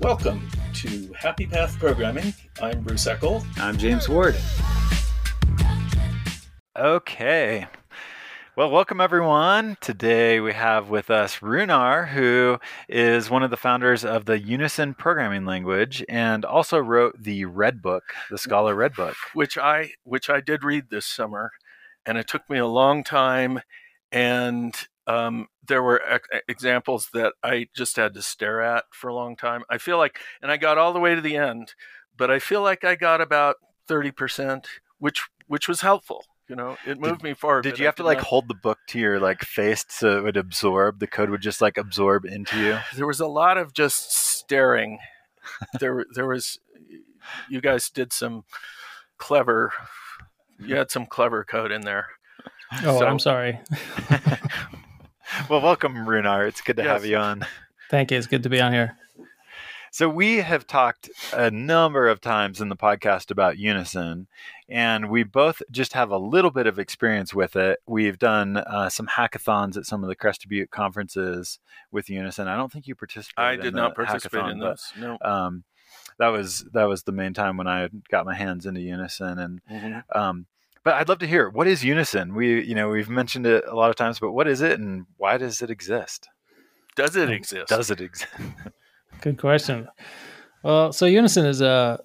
Welcome to Happy Path Programming. I'm Bruce Eckel. I'm James Ward. Okay. Well, welcome everyone. Today we have with us Runar, who is one of the founders of the Unison programming language and also wrote the Red Book, the Scala Red Book, which I which I did read this summer, and it took me a long time, and um, there were examples that I just had to stare at for a long time. I feel like, and I got all the way to the end, but I feel like I got about thirty percent, which which was helpful you know? It moved did, me forward did you have to like not... hold the book to your like face so it would absorb? The code would just like absorb into you? There was a lot of just staring. There there was you guys did some clever you had some clever code in there. Oh so, i'm sorry well welcome runar it's good to yes. have you on thank you it's good to be on here so we have talked a number of times in the podcast about Unison, and we both just have a little bit of experience with it. We've done uh, some hackathons at some of the Crested Butte conferences with Unison. I don't think you participated. I did not participate in those. No. Um, that was that was the main time when I got my hands into Unison, and mm-hmm. um, but I'd love to hear what is Unison. We you know we've mentioned it a lot of times, but what is it, and why does it exist? Does it exist? Does it exist? Good question. Well, so Unison is a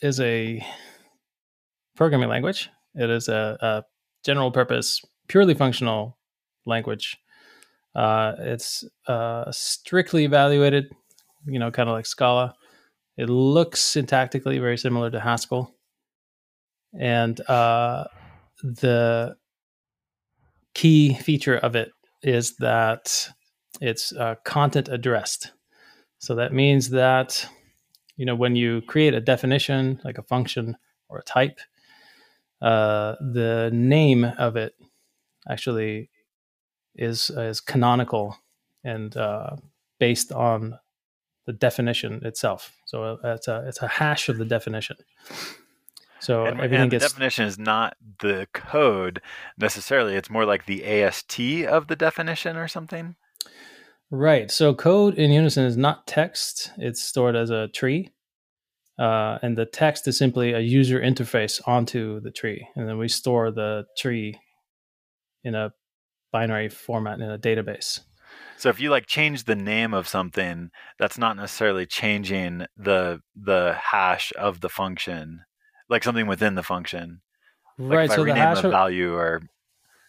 is a programming language. It is a, a general purpose, purely functional language. Uh, it's uh, strictly evaluated, you know, kind of like Scala. It looks syntactically very similar to Haskell, and uh, the key feature of it is that it's uh, content addressed. So that means that, you know, when you create a definition, like a function or a type, uh, the name of it actually is is canonical and uh, based on the definition itself. So uh, it's a it's a hash of the definition. So and, everything and the gets, definition is not the code necessarily. It's more like the AST of the definition or something. Right. So code in Unison is not text, it's stored as a tree. Uh, and the text is simply a user interface onto the tree. And then we store the tree in a binary format in a database. So if you like change the name of something, that's not necessarily changing the the hash of the function, like something within the function. Like right. so the hash of, value or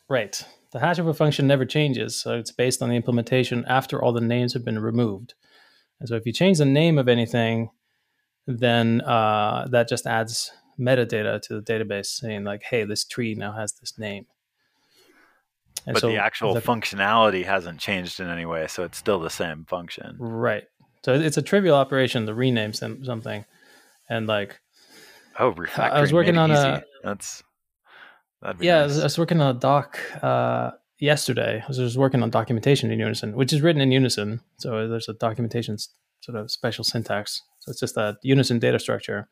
right. The hash of a function never changes, so it's based on the implementation after all the names have been removed. And so if you change the name of anything, then uh, that just adds metadata to the database saying like, hey, this tree now has this name. And but so the actual the, functionality hasn't changed in any way, so it's still the same function. Right. So it's a trivial operation to rename some, something, and like, oh, refactoring. I was working on easy. a. That's yeah, nice. I, was, I, was, working on a doc uh, yesterday. I was just working on documentation in Unison, which is written in Unison. So there's a documentation sort of special syntax. So it's just that Unison data structure.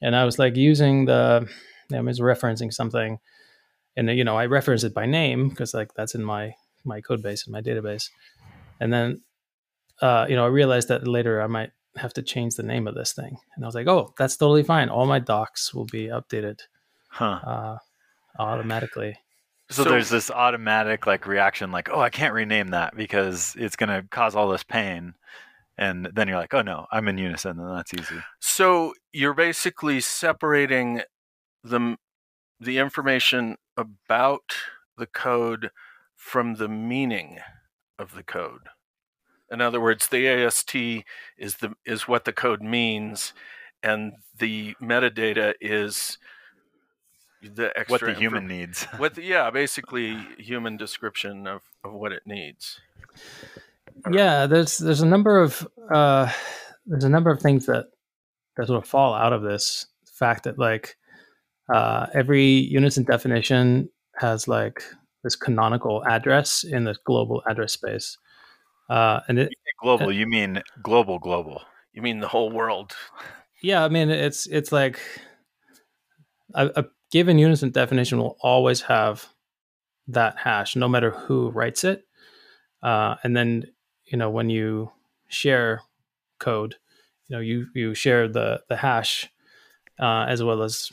And I was like using the, I was referencing something, and you know I reference it by name because like that's in my my code base in my database. And then, uh, you know, I realized that later I might have to change the name of this thing. And I was like, oh, that's totally fine. All my docs will be updated. Huh. Uh, automatically. So, so, there's this automatic like reaction, like, oh, I can't rename that because it's going to cause all this pain, and then you're like, oh no, I'm in unison, and that's easy. So you're basically separating the the information about the code from the meaning of the code. In other words, the AST is the is what the code means, and the metadata is the extra what the human needs. what the, yeah, basically human description of, of what it needs. Yeah, there's there's a number of uh, there's a number of things that that sort of fall out of this fact that like uh, every and definition has like this canonical address in the global address space. Uh, and it global, you mean global, global. You mean the whole world? Yeah, I mean it's it's like a, a given unison definition will always have that hash, no matter who writes it. Uh, and then, you know, when you share code, you know you you share the the hash uh, as well as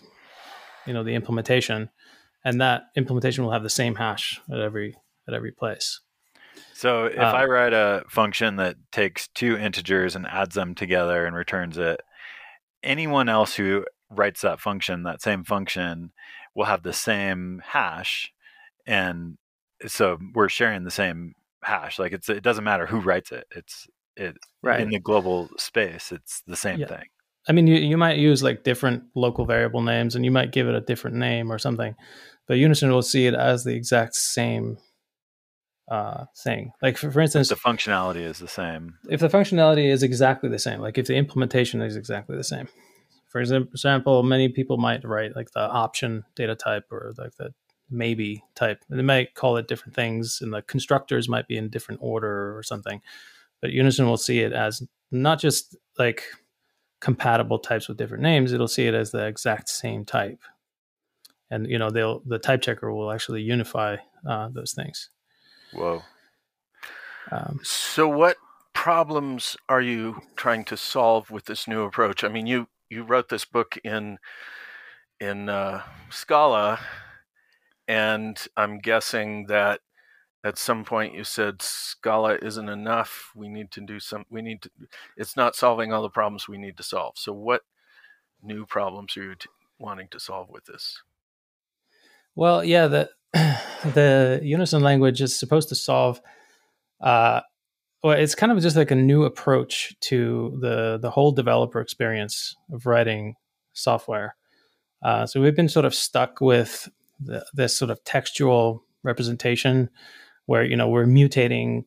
you know the implementation, and that implementation will have the same hash at every at every place. So if uh, I write a function that takes two integers and adds them together and returns it, anyone else who writes that function, that same function, will have the same hash, and so we're sharing the same hash. Like it's it doesn't matter who writes it. It's it right. in the global space. It's the same yeah. thing. I mean, you, you might use like different local variable names and you might give it a different name or something, but Unison will see it as the exact same uh, thing. Like, for, for instance, if the functionality is the same. If the functionality is exactly the same, like if the implementation is exactly the same. For example, many people might write like the option data type or like the maybe type. And they might call it different things, and the constructors might be in different order or something. But Unison will see it as not just like compatible types with different names, it'll see it as the exact same type. And you know, they'll the type checker will actually unify uh, those things. Whoa. Um, so, what problems are you trying to solve with this new approach? I mean, you you wrote this book in in uh, Scala, and I'm guessing that at some point you said Scala isn't enough. We need to do some. We need to. It's not solving all the problems we need to solve. So, what new problems are you t- wanting to solve with this? Well, yeah, the the Unison language is supposed to solve. Uh, well, it's kind of just like a new approach to the the whole developer experience of writing software. Uh, so we've been sort of stuck with the, this sort of textual representation where you know we're mutating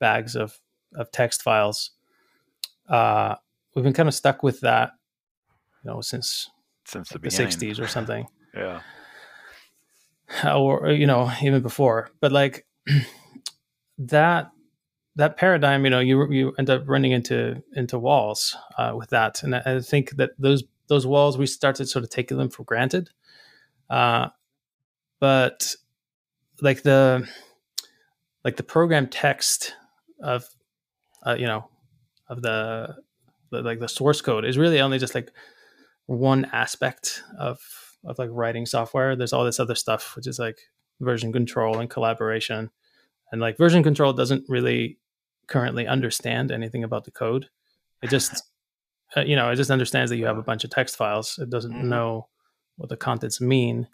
bags of of text files. Uh, we've been kind of stuck with that, you know, since since the, the '60s or something. yeah. Or you know even before, but like that that paradigm, you know, you you end up running into into walls uh, with that, and I, I, think that those those walls we started sort of taking them for granted. Uh, but like the like the program text of uh, you know of the, the like the source code is really only just like one aspect of of like writing software there's all this other stuff which is like version control and collaboration and like version control doesn't really currently understand anything about the code it just uh, you know it just understands that you have a bunch of text files it doesn't mm-hmm. know what the contents mean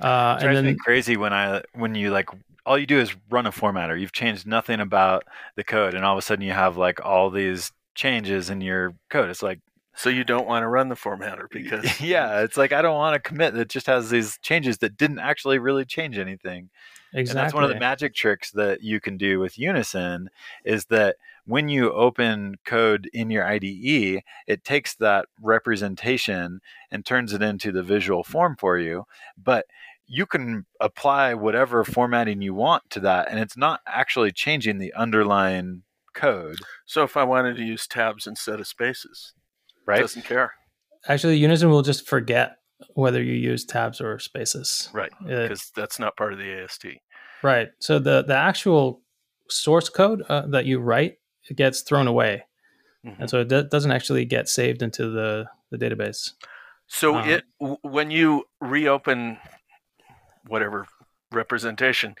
uh, it drives and then, me crazy when I when you like all you do is run a formatter. You've changed nothing about the code, and all of a sudden you have like all these changes in your code. It's like so you don't want to run the formatter because yeah, it's like I don't want to commit that just has these changes that didn't actually really change anything. Exactly. And that's one of the magic tricks that you can do with Unison is that when you open code in your IDE, it takes that representation and turns it into the visual form for you. But you can apply whatever formatting you want to that, and it's not actually changing the underlying code. So if I wanted to use tabs instead of spaces, right? Doesn't care. Actually, Unison will just forget whether you use tabs or spaces. Right, because that's not part of the AST. Right. So the the actual source code uh, that you write it gets thrown away, mm-hmm. and so it d- doesn't actually get saved into the the database. So um, it when you reopen whatever representation,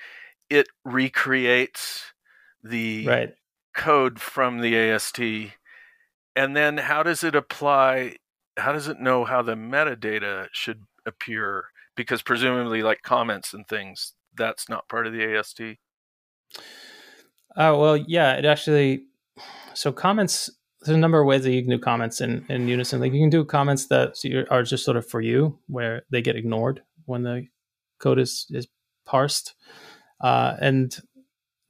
it recreates the right. code from the AST. And then how does it apply? How does it know how the metadata should appear? Because presumably, like comments and things, that's not part of the AST. Oh, well, yeah, it actually. So comments, there's a number of ways that you can do comments in, in Unison. Like you can do comments that are just sort of for you, where they get ignored when the code is is parsed, uh, and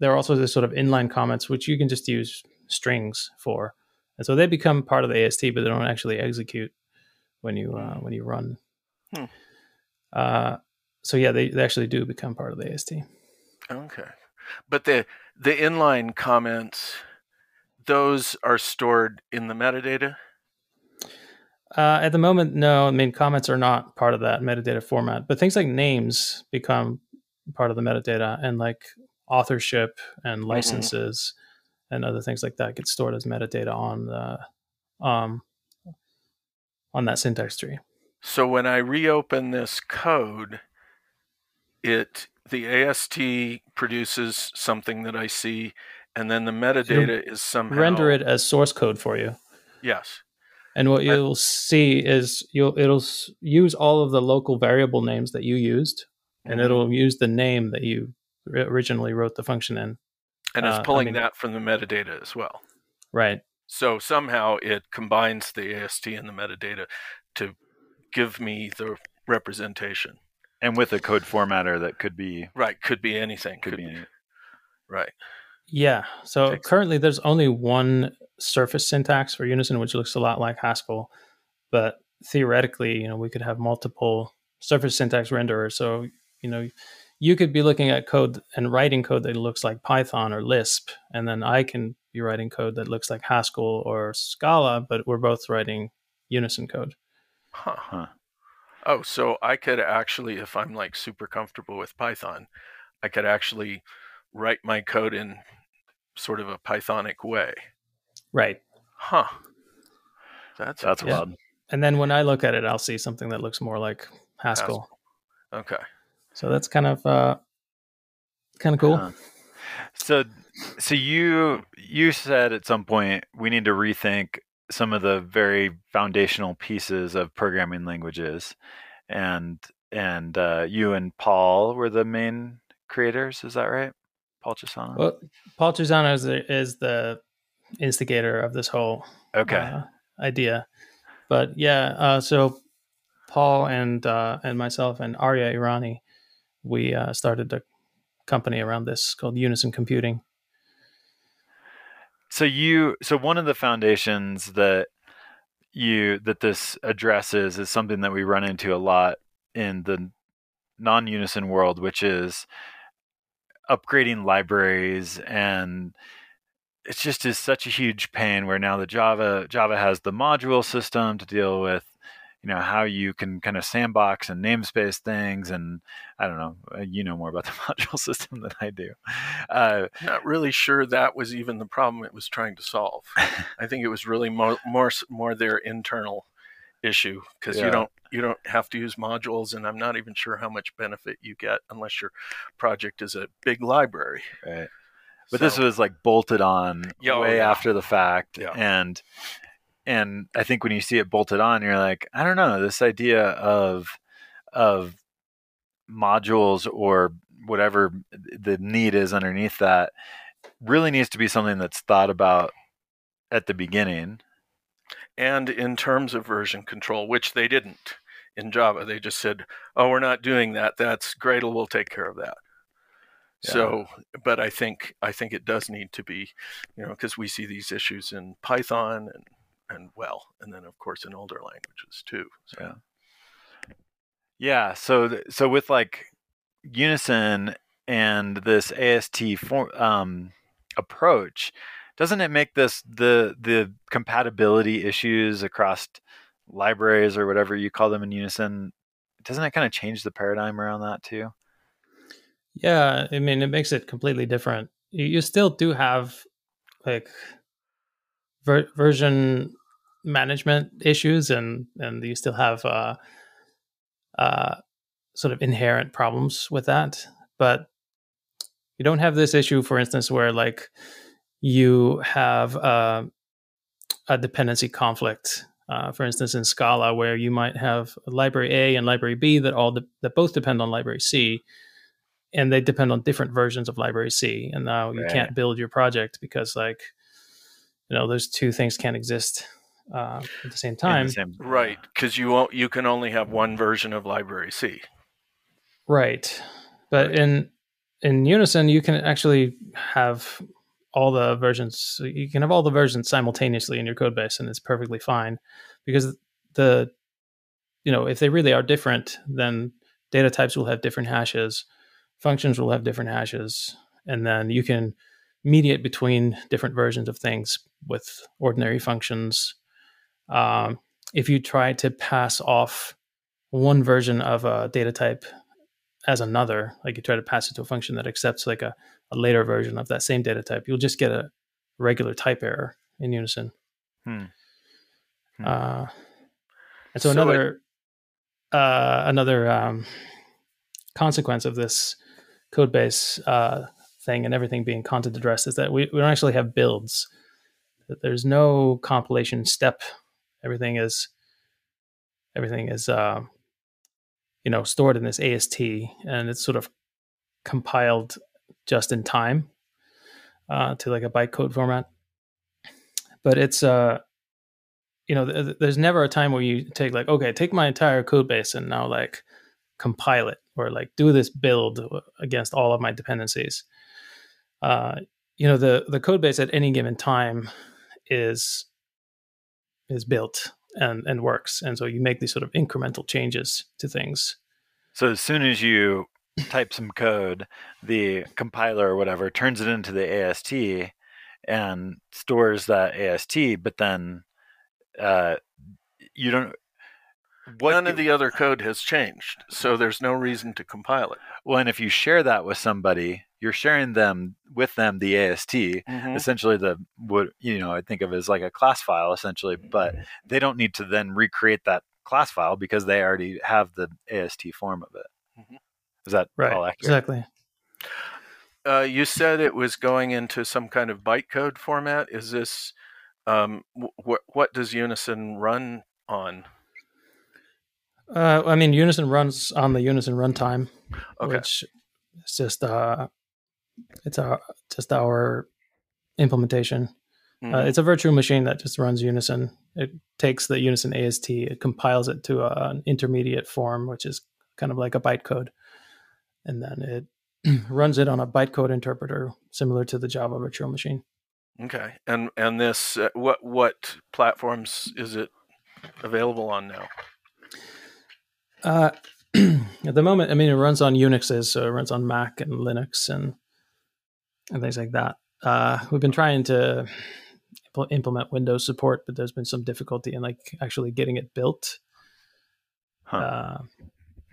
there are also the sort of inline comments which you can just use strings for, and so they become part of the AST, but they don't actually execute when you uh, when you run. Hmm. Uh, so yeah, they, they actually do become part of the AST. Okay, but the the inline comments, those are stored in the metadata. Uh, at the moment, no. I mean, comments are not part of that metadata format, but things like names become part of the metadata, and like authorship and mm-hmm. licenses mm-hmm. And other things like that get stored as metadata on the um, on that syntax tree. So when I reopen this code, it the AST produces something that I see, and then the metadata is somehow Render it as source code for you. Yes. And what you'll see is you'll it'll use all of the local variable names that you used, and Mhm. it'll use the name that you originally wrote the function in. And it's uh, I pulling mean- that from the metadata as well. Right. So somehow it combines the AST and the metadata to give me the representation. And with a code formatter that could be Right. Could be anything. could, Could, be, be. Right. Yeah. So Takes- currently, there's only one surface syntax for Unison, which looks a lot like Haskell. But theoretically, you know, we could have multiple surface syntax renderers. So you know, you could be looking at code and writing code that looks like Python or Lisp, and then I can be writing code that looks like Haskell or Scala, but we're both writing Unison code. Huh. Huh. Oh, so I could actually, if I'm like super comfortable with Python, I could actually write my code in sort of a Pythonic way. Right. Huh. That's That's Yeah. And then when I look at it, I'll see something that looks more like Haskell. okay. So that's kind of uh, kind of cool. Huh. So, so you you said at some point we need to rethink some of the very foundational pieces of programming languages, and and uh, you and Paul were the main creators. Is that right? Paul Chiusano. Well, Paul Chiusano is the, is the instigator of this whole okay. uh, idea. But yeah, uh, so Paul and uh, and myself and Arya Irani, we uh, started a company around this called Unison Computing. So you so one of the foundations that you that this addresses is something that we run into a lot in the non-unison world, which is upgrading libraries and it's just is such a huge pain where now the Java Java has the module system to deal with you know how you can kind of sandbox and namespace things and I don't know uh, you know more about the module system than I do. Uh, Not really sure that was even the problem it was trying to solve. I think it was really more more more their internal issue because Yeah. you don't you don't have to use modules, and I'm not even sure how much benefit you get unless your project is a big library. right. But this was like bolted on Yeah, oh, way yeah. after the fact, and and I think when you see it bolted on, you're like, I don't know, this idea of of modules or whatever the need is underneath that really needs to be something that's thought about at the beginning. and in terms of version control, which they didn't in Java. They just said, "Oh, we're not doing that. That's Gradle will take care of that." So, but I think I think it does need to be, you know, because we see these issues in Python and and well, and then of course in older languages too. So, Yeah. Yeah, so th- so with like Unison and this AST for, um, approach, doesn't it make this the the compatibility issues across libraries or whatever you call them in Unison? Doesn't it kind of change the paradigm around that too? Yeah, I mean, it makes it completely different. You, you still do have like ver- version management issues, and and you still have uh, uh, sort of inherent problems with that. But you don't have this issue, for instance, where like you have uh, a dependency conflict. Uh, for instance, in Scala, where you might have library A and library B that all de- that both depend on library C, and they depend on different versions of library C. And now you Right. can't build your project because, like, you know, those two things can't exist uh, at the same In the time. same- right, because you won't, you can only have one version of library C. Right. But Right. in in Unison, you can actually have all the versions. You can have all the versions simultaneously in your code base, and it's perfectly fine because the you know if they really are different, then data types will have different hashes, functions will have different hashes, and then you can mediate between different versions of things with ordinary functions. Um, if you try to pass off one version of a data type as another, like you try to pass it to a function that accepts like a, a later version of that same data type, you'll just get a regular type error in Unison. Hmm. Hmm. Uh, and so, So it- another uh, another um, consequence of this code base uh, thing and everything being content addressed is that we, we don't actually have builds. There's no compilation step. Everything is everything is uh, you know stored in this AST and it's sort of compiled just in time uh, to like a bytecode format. But it's uh you know, th- th- there's never a time where you take like, okay, take my entire code base and now like compile it or like do this build against all of my dependencies. Uh, you know, the the code base at any given time is is built and and works, and so you make these sort of incremental changes to things. So as soon as you type some code, the compiler or whatever turns it into the AST and stores that AST, but then uh, you don't. What None of the other code has changed, so there's no reason to compile it. well, and if you share that with somebody, you're sharing them with them the AST, Mhm. essentially the what you know I think of as like a class file essentially, but they don't need to then recreate that class file because they already have the AST form of it. Mhm. Is that all accurate? Exactly. Uh, you said it was going into some kind of bytecode format. Is this um, wh- what does Unison run on? Uh, I mean, Unison runs on the Unison runtime, Okay. which is just uh, it's our just our implementation. Uh, Mhm. it's a virtual machine that just runs Unison. It takes the Unison AST, it compiles it to a, an intermediate form, which is kind of like a bytecode, and then it runs it on a bytecode interpreter similar to the Java virtual machine. Okay, and and this uh, what what platforms is it available on now? Uh, at the moment, I mean, it runs on Unixes, so it runs on Mac and Linux and and things like that. Uh, we've been trying to impl- implement Windows support, but there's been some difficulty in like actually getting it built. Huh. Uh,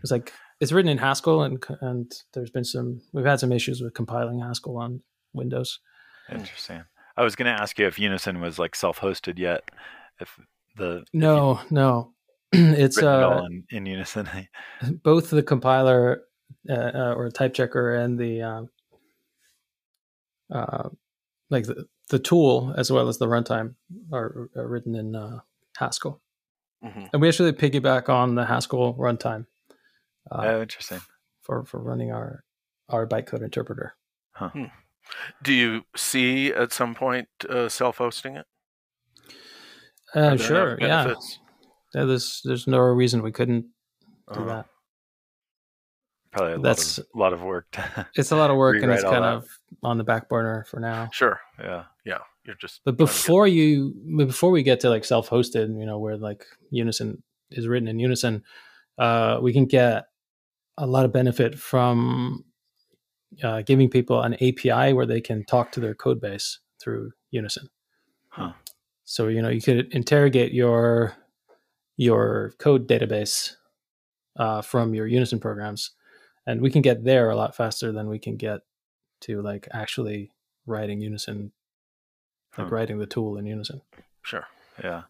it's like it's written in Haskell, and and there's been some we've had some issues with compiling Haskell on Windows. Interesting. I was going to ask you if Unison was like self-hosted yet. If the if you No, no, it's written all uh, in, in Unison. both the compiler uh, uh, or type checker and the um, uh, like the, the tool as well as the runtime are, are written in uh, Haskell, hmm and we actually piggyback on the Haskell runtime uh, oh, interesting. for for running our our bytecode interpreter. Do you see at some point uh, self-hosting it? Uh, Are there no sure, yeah. Yeah, There's there's no reason we couldn't do Uh, that. Probably a lot That's- of, lot of work. To, It's a lot of work, and it's kind that. of on the back burner for now. Sure. yeah. Yeah, you're just. But to get- before you, before we get to like self-hosted, you know, where like Unison is written in Unison, uh, we can get a lot of benefit from uh, giving people an API where they can talk to their code base through Unison. Huh. So you know, you could interrogate your your code database uh, from your Unison programs, and we can get there a lot faster than we can get to like actually writing Unison, like Huh. writing the tool in Unison. Sure. Yeah.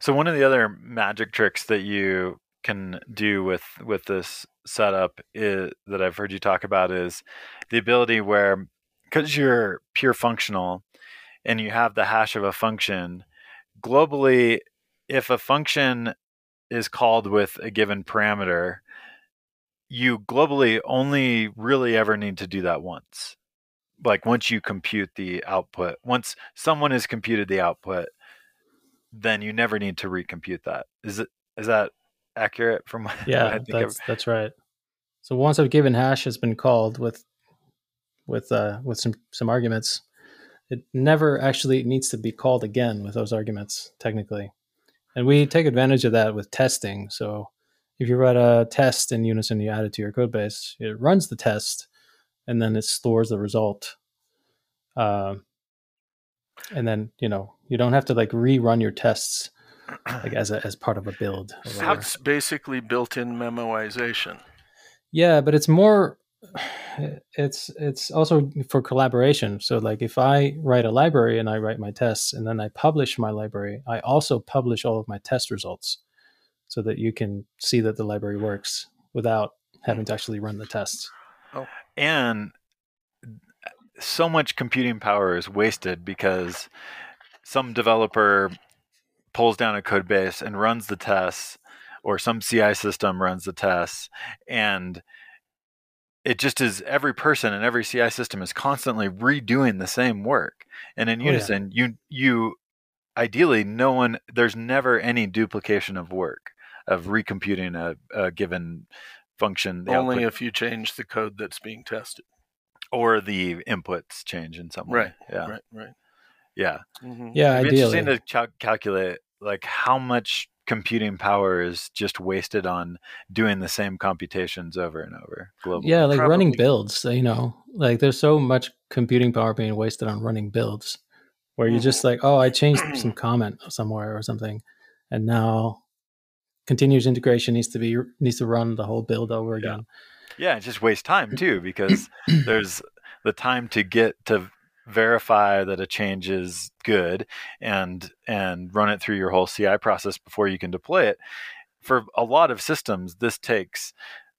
So one of the other magic tricks that you can do with with this setup is, that I've heard you talk about is the ability where because you're pure functional and you have the hash of a function globally if a function is called with a given parameter you globally only really ever need to do that once like once you compute the output once someone has computed the output then you never need to recompute that is it is that accurate from what what I Yeah, think of? that's that's right. So once a given hash has been called with with uh, with some some arguments, it never actually needs to be called again with those arguments technically, and we take advantage of that with testing. So if you write a test in Unison, you add it to your code base, it runs the test, and then it stores the result. Um, and then you know you don't have to like rerun your tests like as a, as part of a build. it's basically built-in memoization. Yeah, but it's more it's it's also for collaboration. So like if I write a library and I write my tests and then I publish my library, I also publish all of my test results so that you can see that the library works without having to actually run the tests. Oh. And so much computing power is wasted because some developer pulls down a code base and runs the tests or some CI system runs the tests and it just is every person and every CI system is constantly redoing the same work. And in Unison, oh, yeah. you you ideally no one there's never any duplication of work of recomputing a, a given function. Only output. if you change the code that's being tested, or the inputs change in some way. Right. Yeah. Right. Right. Yeah. Mm-hmm. Yeah. It'd ideally. interesting to cal- calculate like how much computing power is just wasted on doing the same computations over and over globally. Yeah, like Probably. running builds, you know, like there's so much computing power being wasted on running builds where you're just mm-hmm. like, oh, I changed some comment somewhere or something, and now continuous integration needs to be needs to run the whole build over again. Yeah, yeah it just wastes time too because there's the time to get to verify that a change is good and and run it through your whole CI process before you can deploy it. For a lot of systems, this takes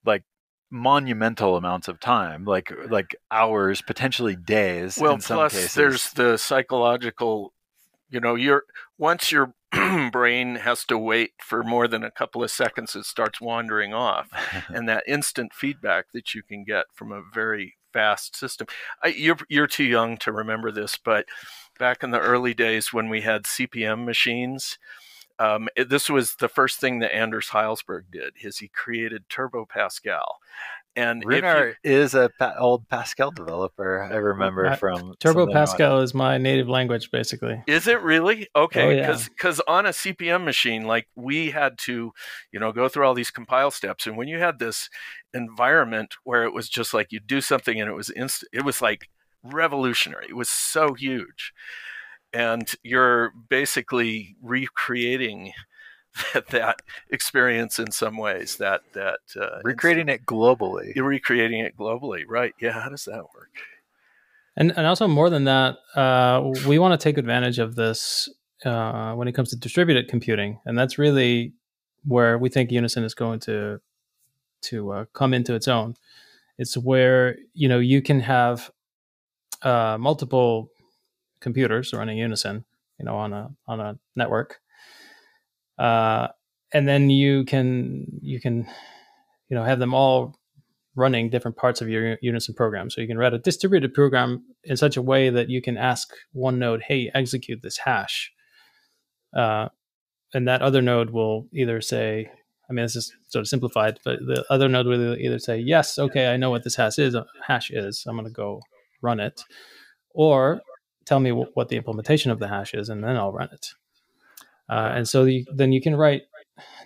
like monumental amounts of time, like like hours, potentially days. Well, plus cases. there's the psychological. You know, you're once your brain has to wait for more than a couple of seconds, it starts wandering off, and that instant feedback that you can get from a very fast system. I, you're you're too young to remember this, but back in the early days when we had CP/M machines, um, it, this was the first thing that Anders Hejlsberg did. Is he created Turbo Pascal, and Runar you, is a pa- old Pascal developer. I remember uh, from Turbo Pascal is my native language, basically. Is it really okay? Because oh, because on a CP/M machine, like we had to, you know, go through all these compile steps, and when you had this environment where it was just like you do something and it was instant, it was like revolutionary. It was so huge, and you're basically recreating that, that experience in some ways that that uh, recreating it globally. You're recreating it globally right. Yeah how does that work? And and also more than that uh, we want to take advantage of this uh, when it comes to distributed computing. And that's really where we think unison is going to to uh, come into its own. It's where you know you can have uh, multiple computers running unison you know on a on a network uh, and then you can you can you know have them all running different parts of your Unison programs. So you can write a distributed program in such a way that you can ask one node, "Hey, execute this hash," uh, and that other node will either say, I mean, this is sort of simplified, but the other node will either say, "Yes, okay, I know what this hash is. Hash is. I'm going to go run it," or tell me what the implementation of the hash is, and then I'll run it. Uh, and so the, then you can write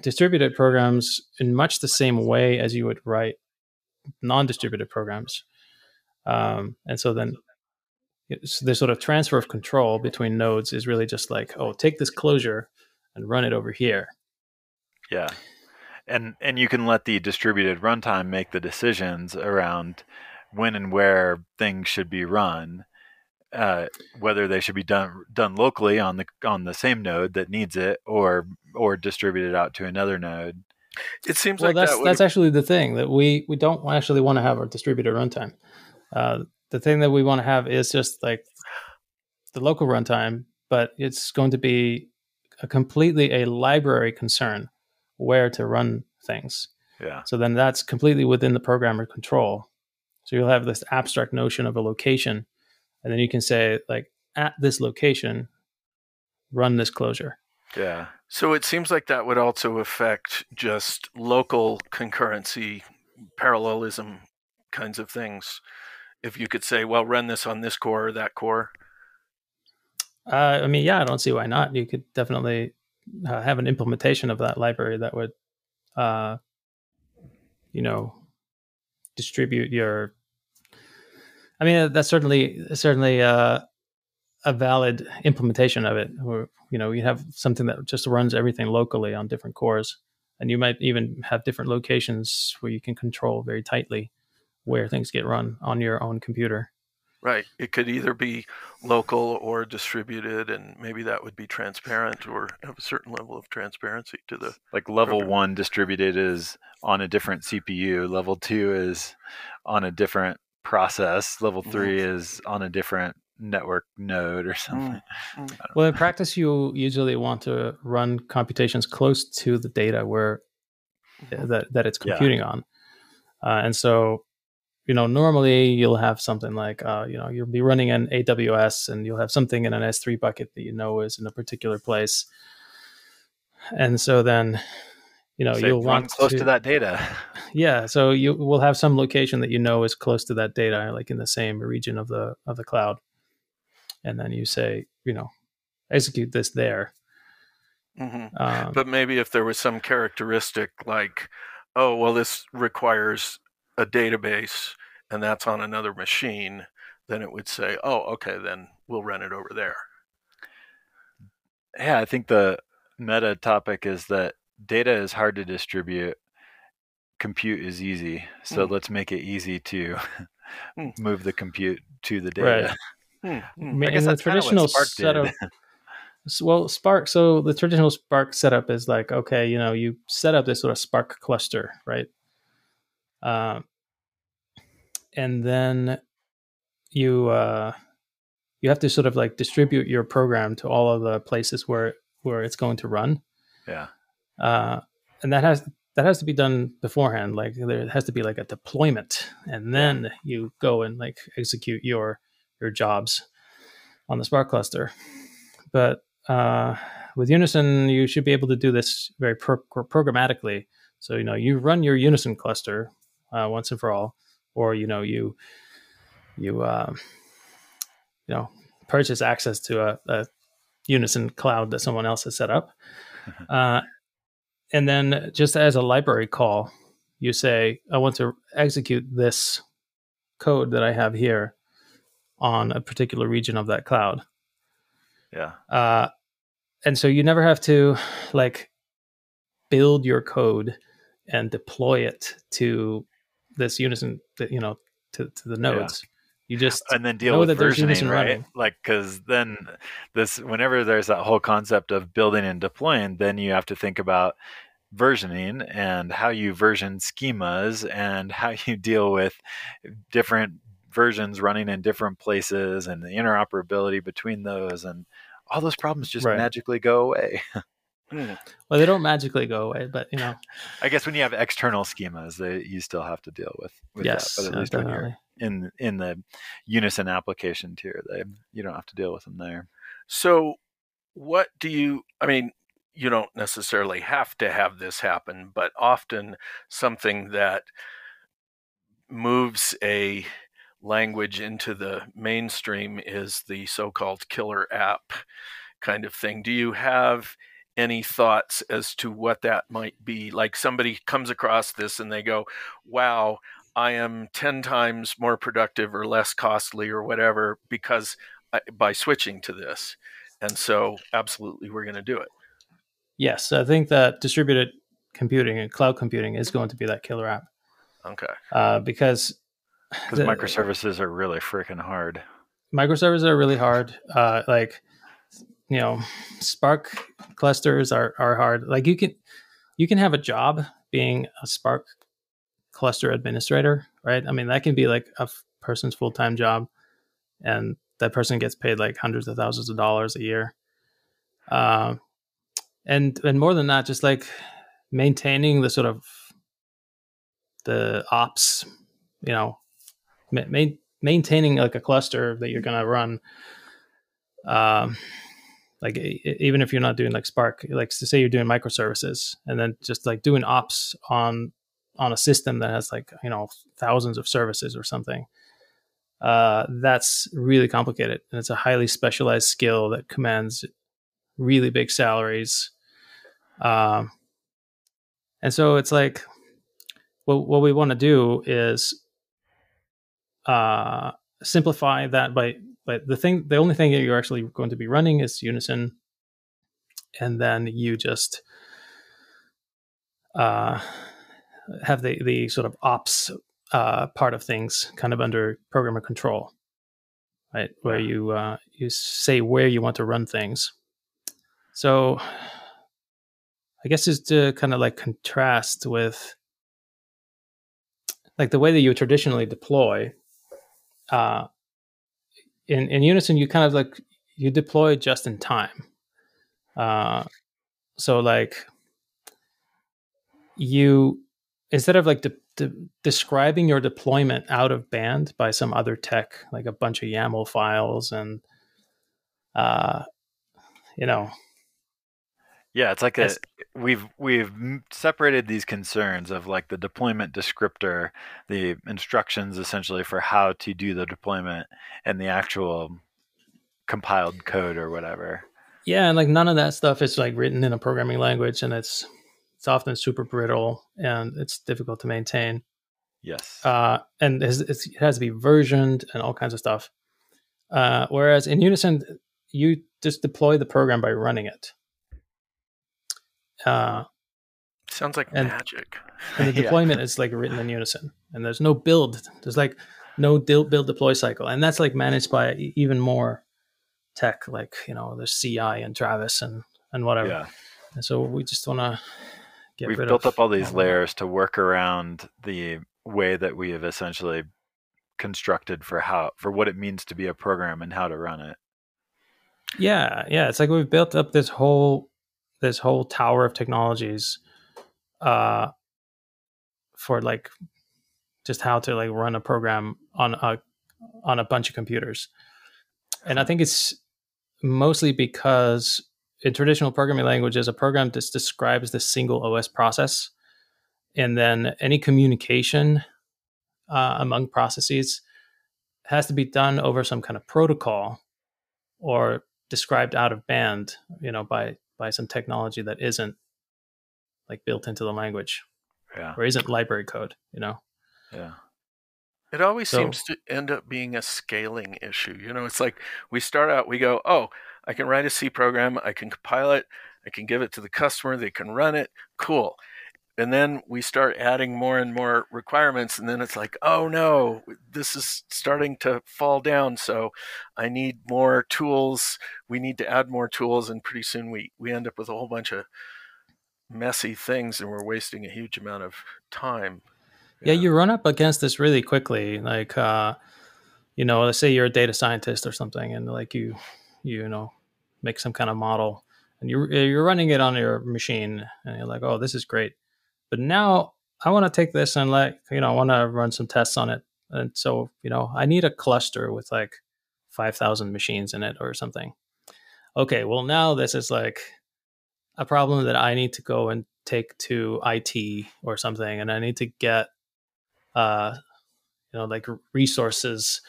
distributed programs in much the same way as you would write non-distributed programs. Um, and so then the sort of transfer of control between nodes is really just like, oh, take this closure and run it over here. Yeah. And and you can let the distributed runtime make the decisions around when and where things should be run uh, whether they should be done done locally on the on the same node that needs it, or or distributed out to another node. It seems well, like that's that that's actually the thing that we we don't actually want to have our distributed runtime. Uh, the thing that we want to have is just like the local runtime, but it's going to be a completely a library concern where to run things. Yeah. So then that's completely within the programmer control. So you'll have this abstract notion of a location and then you can say like at this location run this closure. Yeah. So it seems like that would also affect just local concurrency parallelism kinds of things. If you could say well run this on this core or that core. Uh, i mean yeah i don't see why not. You could definitely uh, have an implementation of that library that would uh, you know distribute your I mean, that's certainly certainly uh, a valid implementation of it. Or you know, you have something that just runs everything locally on different cores, and you might even have different locations where you can control very tightly where things get run on your own computer. Right. It could either be local or distributed, and maybe that would be transparent or have a certain level of transparency to the. Like level program. one distributed is on a different CPU. Level two is on a different process. Level Mhm. three is on a different network node or something. Well, in practice, you usually want to run computations close to the data where that that it's Yeah. computing on, uh, and so you know normally you'll have something like uh, you know you'll be running an AWS and you'll have something in an S3 bucket that you know is in a particular place, and so then you know Say, you'll run want close to, that data. yeah so you will have some location that you know is close to that data like in the same region of the of the cloud and then you say you know execute this there hmm um, But maybe if there was some characteristic like, oh, well, this requires a database and that's on another machine, then it would say, oh, okay, then we'll run it over there. Yeah, I think the meta topic is that data is hard to distribute. Compute is easy. So Hmm. let's make it easy to Hmm. move the compute to the data. Hmm, I hmm. I guess the that's what traditional Spark setup well spark so the traditional spark setup is like okay you know you set up this sort of spark cluster right um, and then you uh, you have to sort of like distribute your program to all of the places where where it's going to run Yeah. Uh, and that has that has to be done beforehand. Like there has to be like a deployment and then you go and like execute your your jobs on the spark cluster. But uh, with unison you should be able to do this very pro- programmatically. So you know you run your unison cluster uh, once and for all or you know you you uh, you know purchase access to a, a unison cloud that someone else has set up. Uh, and then just as a library call you say i want to execute this code that i have here on a particular region of that cloud Yeah. uh, and so you never have to like build your code and deploy it to this unison you know to, to the nodes you just and then deal with versioning, right? running. Like, because then this, whenever there's that whole concept of building and deploying, then you have to think about versioning and how you version schemas and how you deal with different versions running in different places and the interoperability between those and all those problems just Right. magically go away. Hmm. well they don't magically go away but you know I guess when you have external schemas, they, you still have to deal with, with yes that. But at least when definitely. you're in in the unison application tier, they you don't have to deal with them there. So, what do you, I mean, you don't necessarily have to have this happen, but often something that moves a language into the mainstream is the so called killer app kind of thing. Do you have any thoughts as to what that might be? Like somebody comes across this and they go, wow, I am 10 times more productive or less costly or whatever because I, by switching to this. And so, absolutely, we're going to do it. Yes i think that distributed computing and cloud computing is going to be that killer app Okay. uh, because Because microservices are really freaking hard. microservices are really hard. Uh, like, you know, Spark clusters are, are hard. Like you can you can have a job being a Spark cluster administrator, right? I mean, that can be like a f- person's full time job, and that person gets paid like hundreds of thousands of dollars a year. Um, and and more than that, just like maintaining the sort of the ops, you know, ma- maintaining like a cluster that you're to run um like even if you're not doing like spark like to say you're doing microservices and then just like doing ops on on a system that has like you know thousands of services or something uh that's really complicated. And it's a highly specialized skill that commands really big salaries um and so it's like what what we want to do is uh simplify that by but the thing the only thing that you're actually going to be running is unison and then you just uh, have the the sort of ops uh, part of things, kind of under programmer control, right? Where you uh, you say where you want to run things. So, I guess is to kind of like contrast with like the way that you traditionally deploy. Uh, in in Unison, you kind of like you deploy just in time. Uh, so like you instead of like de- de- describing your deployment out of band by some other tech, like a bunch of YAML files and uh, you know, Yeah, it's like a we've we've separated these concerns of like the deployment descriptor, the instructions essentially for how to do the deployment, and the actual compiled code or whatever. yeah, and like none of that stuff is like written in a programming language, and it's it's often super brittle and it's difficult to maintain. Yes. uh, and it's, it's, it has to be versioned and all kinds of stuff. Uh, whereas in Unison, you just deploy the program by running it. Uh, Sounds like And- magic. and the Yeah. deployment is like written in Unison, and there's no build. There's like no build, build deploy cycle, and that's like managed by even more tech, like you know, there's CI and Travis and and whatever. yeah. And so we just want to get We've rid built of up all these of that. layers to work around the way that we have essentially constructed for how for what it means to be a program and how to run it. Yeah, yeah. It's like we've built up this whole this whole tower of technologies uh for like just how to like run a program on a on a bunch of computers. And I think it's mostly because in traditional programming languages, a program just describes the single OS process, and then any communication uh, among processes has to be done over some kind of protocol or described out of band, you know, by by some technology that isn't like built into the language Yeah. or isn't library code, you know. Yeah. It always So- seems to end up being a scaling issue. You know, it's like we start out, we go, oh, I can write a C program, I can compile it, I can give it to the customer, they can run it, cool. And then we start adding more and more requirements, and then it's like, oh no, this is starting to fall down. So I need more tools. We need to add more tools, and pretty soon we we end up with a whole bunch of messy things, and we're wasting a huge amount of time. Yeah, you run up against this really quickly. Like, uh, you know, let's say you're a data scientist or something, and like you, you know, make some kind of model, and you're you're running it on your machine, and you're like, oh, this is great, but now I want to take this and like, you know, I want to run some tests on it, and so you know, I need a cluster with like five thousand machines in it or something. Okay, well now this is like a problem that I need to go and take to IT or something, and I need to get uh, you know, like resources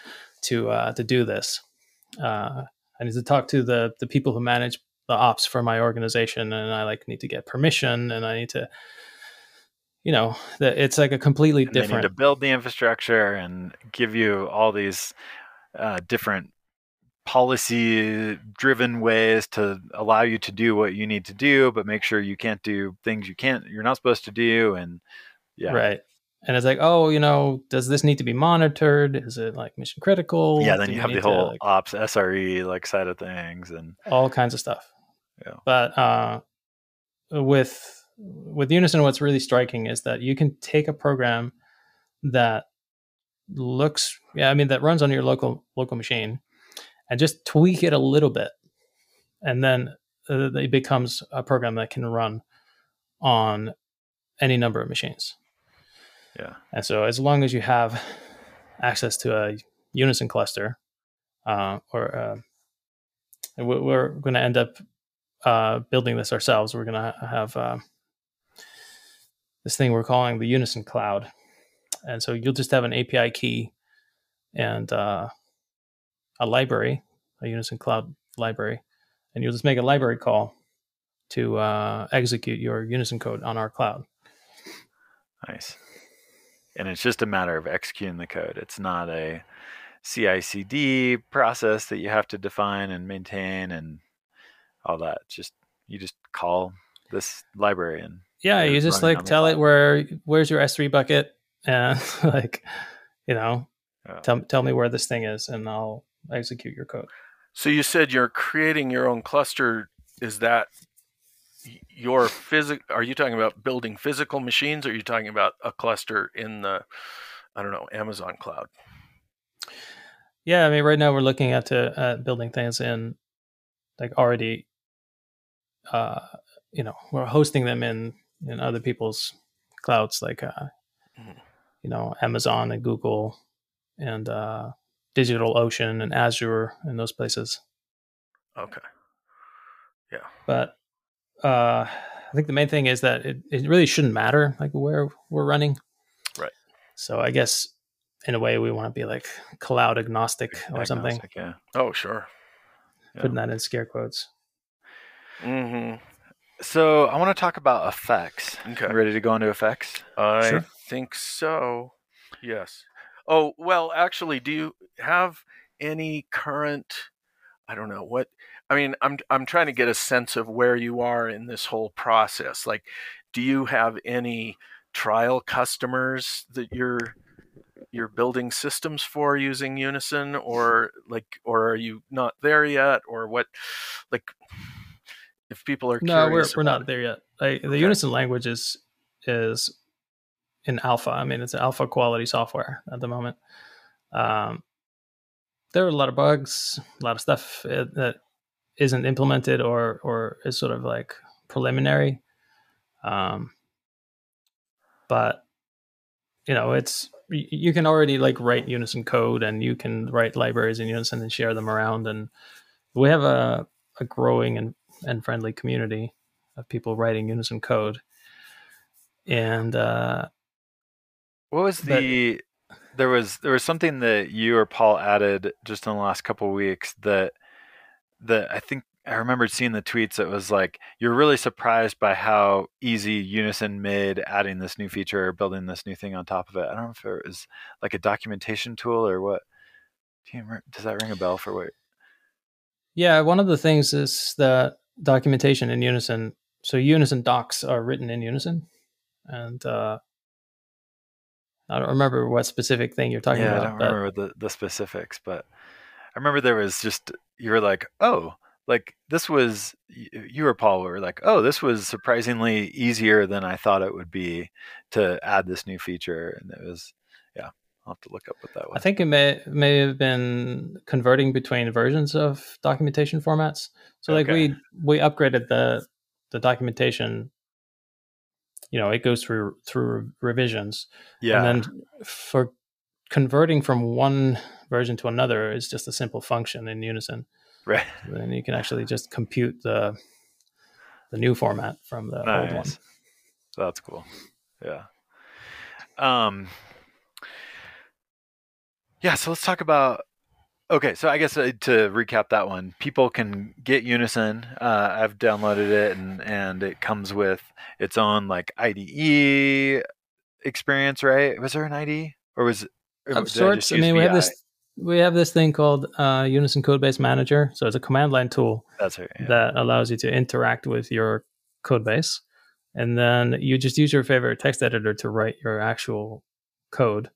to uh, to do this. Uh, I need to talk to the the people who manage the ops for my organization, and I like need to get permission, and I need to, you know, it's like a completely And they need different. to build the infrastructure and give you all these uh, different policy driven ways to allow you to do what you need to do but make sure you can't do things you can't you're not supposed to do and yeah Right. And it's like, oh, you know, does this need to be monitored? Is it like mission critical? yeah then Do you have the need to, whole like, ops sre like side of things and all kinds of stuff. Yeah. But uh, with with Unison, what's really striking is that you can take a program that looks, yeah, I mean, that runs on your local local machine, and just tweak it a little bit, and then uh, it becomes a program that can run on any number of machines. yeah And so, as long as you have access to a Unison cluster, uh, or uh, we- we're going to end up uh, building this ourselves. We're going to have uh, this thing we're calling the Unison Cloud, and so you'll just have an API key and uh, a library, a Unison Cloud library, and you'll just make a library call to uh, execute your Unison code on our cloud. nice and it's just a matter of executing the code it's not a CI/CD process that you have to define and maintain and all that. Just you just call this library and Yeah, you just like tell it where where's your S3 bucket and like, you know, Yeah. tell tell me where this thing is, and I'll execute your code. So you said you're creating your own cluster. Is that your physic? Are you talking about building physical machines? Or are you talking about a cluster in the, I don't know, Amazon cloud? Yeah, I mean, right now we're looking at to uh, building things in like already, uh, you know, we're hosting them in in other people's clouds, like uh, Mhm. you know, Amazon and Google, and uh, DigitalOcean and Azure and those places. Okay. Yeah. But uh, I think the main thing is that it, it really shouldn't matter like where we're running. Right. So I guess in a way we want to be like cloud agnostic or something. Agnostic, Yeah. Oh, sure. Yeah. Putting that in scare quotes. hmm So I want to talk about effects. Okay. Ready to go into effects? I Sure. think so. Yes. Oh, well, actually, do you have any current I don't know what I mean, I'm I'm trying to get a sense of where you are in this whole process. Like do you have any trial customers that you're you're building systems for using Unison or like or are you not there yet or what like if people are No, we're curious we're not there yet. Like, the Okay. Unison language is is in alpha. I mean, it's alpha quality software at the moment. Um, there are a lot of bugs, a lot of stuff uh, that isn't implemented or or is sort of like preliminary. Um, but you know, it's you can already like write Unison code and you can write libraries in Unison and share them around. And we have a a growing and and friendly community of people writing Unison code. And uh, What was But- the there was there was something that you or Paul added just in the last couple of weeks that that I think I remembered seeing the tweets It was like you're really surprised by how easy Unison made adding this new feature or building this new thing on top of it. I don't know if it was like a documentation tool or what. Do you remember, does that ring a bell for what? yeah, one of the things is that documentation in Unison. So Unison docs are written in Unison, and uh, I don't remember what specific thing you're talking yeah, about. I don't but- remember the, the specifics, but I remember there was just you were like, oh, like this was you or Paul were like, oh, this was surprisingly easier than I thought it would be to add this new feature, and it was, yeah, I'll have to look up what that was. I think it may may have been converting between versions of documentation formats. So like Okay. we we upgraded the the documentation. You know, it goes through through revisions, yeah, and then for converting from one version to another is just a simple function in Unison. right, Then you can actually just compute the the new format from the old one. nice. That's cool. Yeah. Um. Yeah, so let's talk about. Okay, so I guess uh, to recap that one, people can get Unison. Uh, I've downloaded it, and and it comes with its own like IDE experience, right? Was there an IDE, or was or Of sorts. just I mean, we have this we have this thing called uh, Unison Codebase Manager. So it's a command line tool That's right. Yeah. that allows you to interact with your code base. And then you just use your favorite text editor to write your actual code.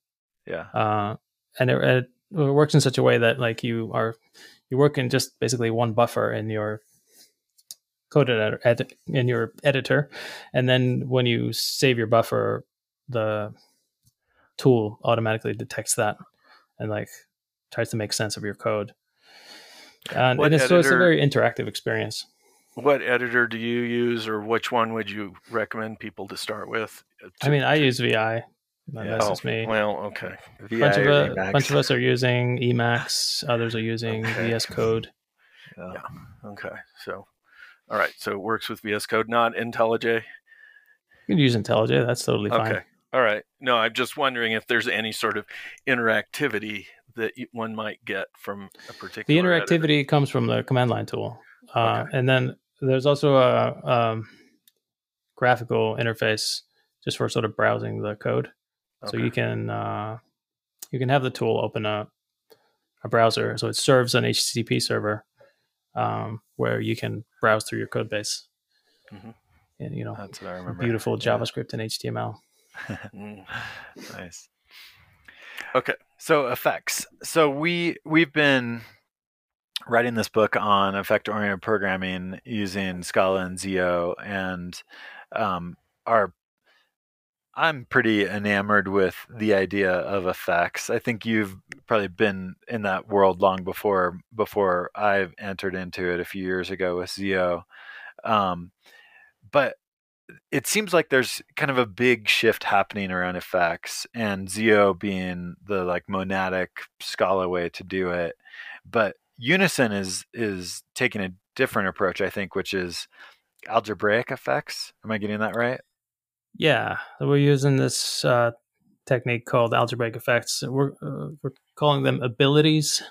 yeah. Uh, and it, it works in such a way that like you are you work in just basically one buffer in your code editor ed, in your editor and then when you save your buffer the tool automatically detects that and like tries to make sense of your code and, and it's, so it's a very interactive experience What editor do you use, or which one would you recommend people to start with? uh, i mean i use vi but Yeah. that's oh, me well, okay. VI bunch of, or Emacs. bunch of us are using emacs others are using Okay. vs code Yeah. Yeah. Okay. So, all right. So it works with VS Code, not IntelliJ. you can use IntelliJ. That's totally fine. Okay. All right. No, I'm just wondering if there's any sort of interactivity that one might get from a particular. The editor. interactivity comes from the command line tool, uh, Okay. and then there's also a um, graphical interface just for sort of browsing the code. So you can uh, you can have the tool open a a browser, so it serves an HTTP server um, where you can browse through your code base. Mhm. And you know, That's what I remember. beautiful Yeah. JavaScript and HTML. Mm. nice. Okay. So effects. So we we've been writing this book on effect oriented programming using Scala and ZIO, and um, our I'm pretty enamored with the idea of effects. I think you've probably been in that world long before before I've entered into it a few years ago with ZIO. Um, but it seems like there's kind of a big shift happening around effects and ZIO being the like monadic Scala way to do it. But Unison is is taking a different approach, I think, which is algebraic effects. Am I getting that right? Yeah, so we're using this uh, technique called algebraic effects. We're uh, we're calling them abilities.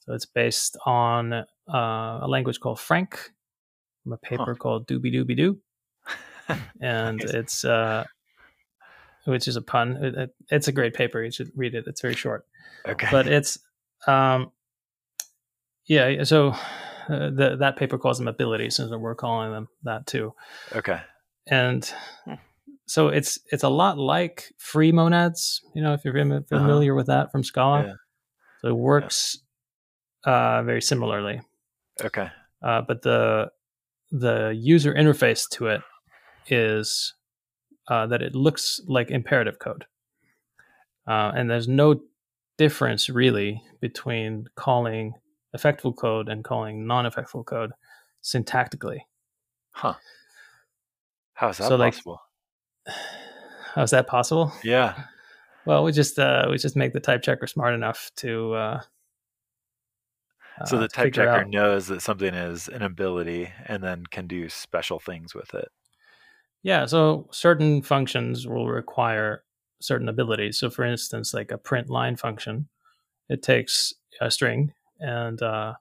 So it's based on uh, a language called Frank from a paper Huh. called Do Be Do Be Do, and it's uh, which is a pun. It, it, it's a great paper. You should read it. It's very short, Okay. but it's um, yeah. So uh, the, that paper calls them abilities, and so we're calling them that too okay. and Hmm. So it's it's a lot like free monads you know if you're fam- familiar with that from scala Uh-huh. Yeah. so it works uh, very similarly Okay. uh, but the the user interface to it is uh, that it looks like imperative code uh, and there's no difference really between calling effectful code and calling non-effectful code syntactically Huh. How is that So, possible? how is that possible yeah. Well, we just uh, we just make the type checker smart enough to. Uh, So the type checker out- knows that something is an ability and then can do special things with it. Yeah, so certain functions will require certain abilities. So, for instance, like a print line function, it takes a string and uh,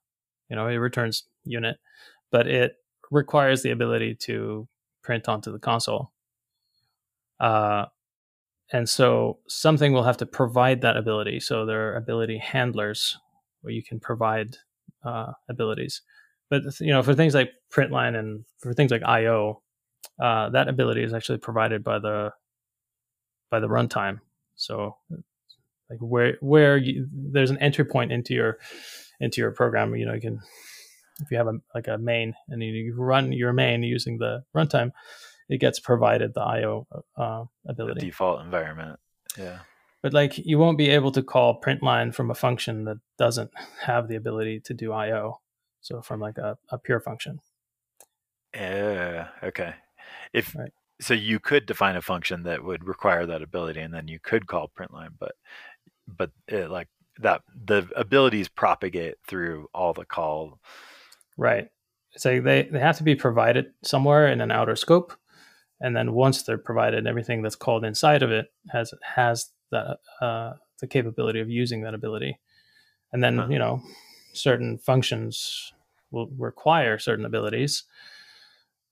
you know it returns unit, but it requires the ability to print onto the console. Uh, and so something will have to provide that ability. So there are ability handlers where you can provide uh, abilities. But you know, for things like print line and for things like I/O, uh, that ability is actually provided by the by the runtime. So, like where where you, there's an entry point into your into your program, you know, you can if you have a like a main and you run your main using the runtime, it gets provided the I/O uh, The ability. default environment. Yeah. But like you won't be able to call print line from a function that doesn't have the ability to do I/O. So from like a, a pure function. Yeah. Okay. If Right. so, you could define a function that would require that ability, and then you could call printline, but but it, like that, the abilities propagate through all the call. Right. So they, they have to be provided somewhere in an outer scope. And then once they're provided, everything that's called inside of it has has the uh, the capability of using that ability. And then, Huh. you know, certain functions will require certain abilities.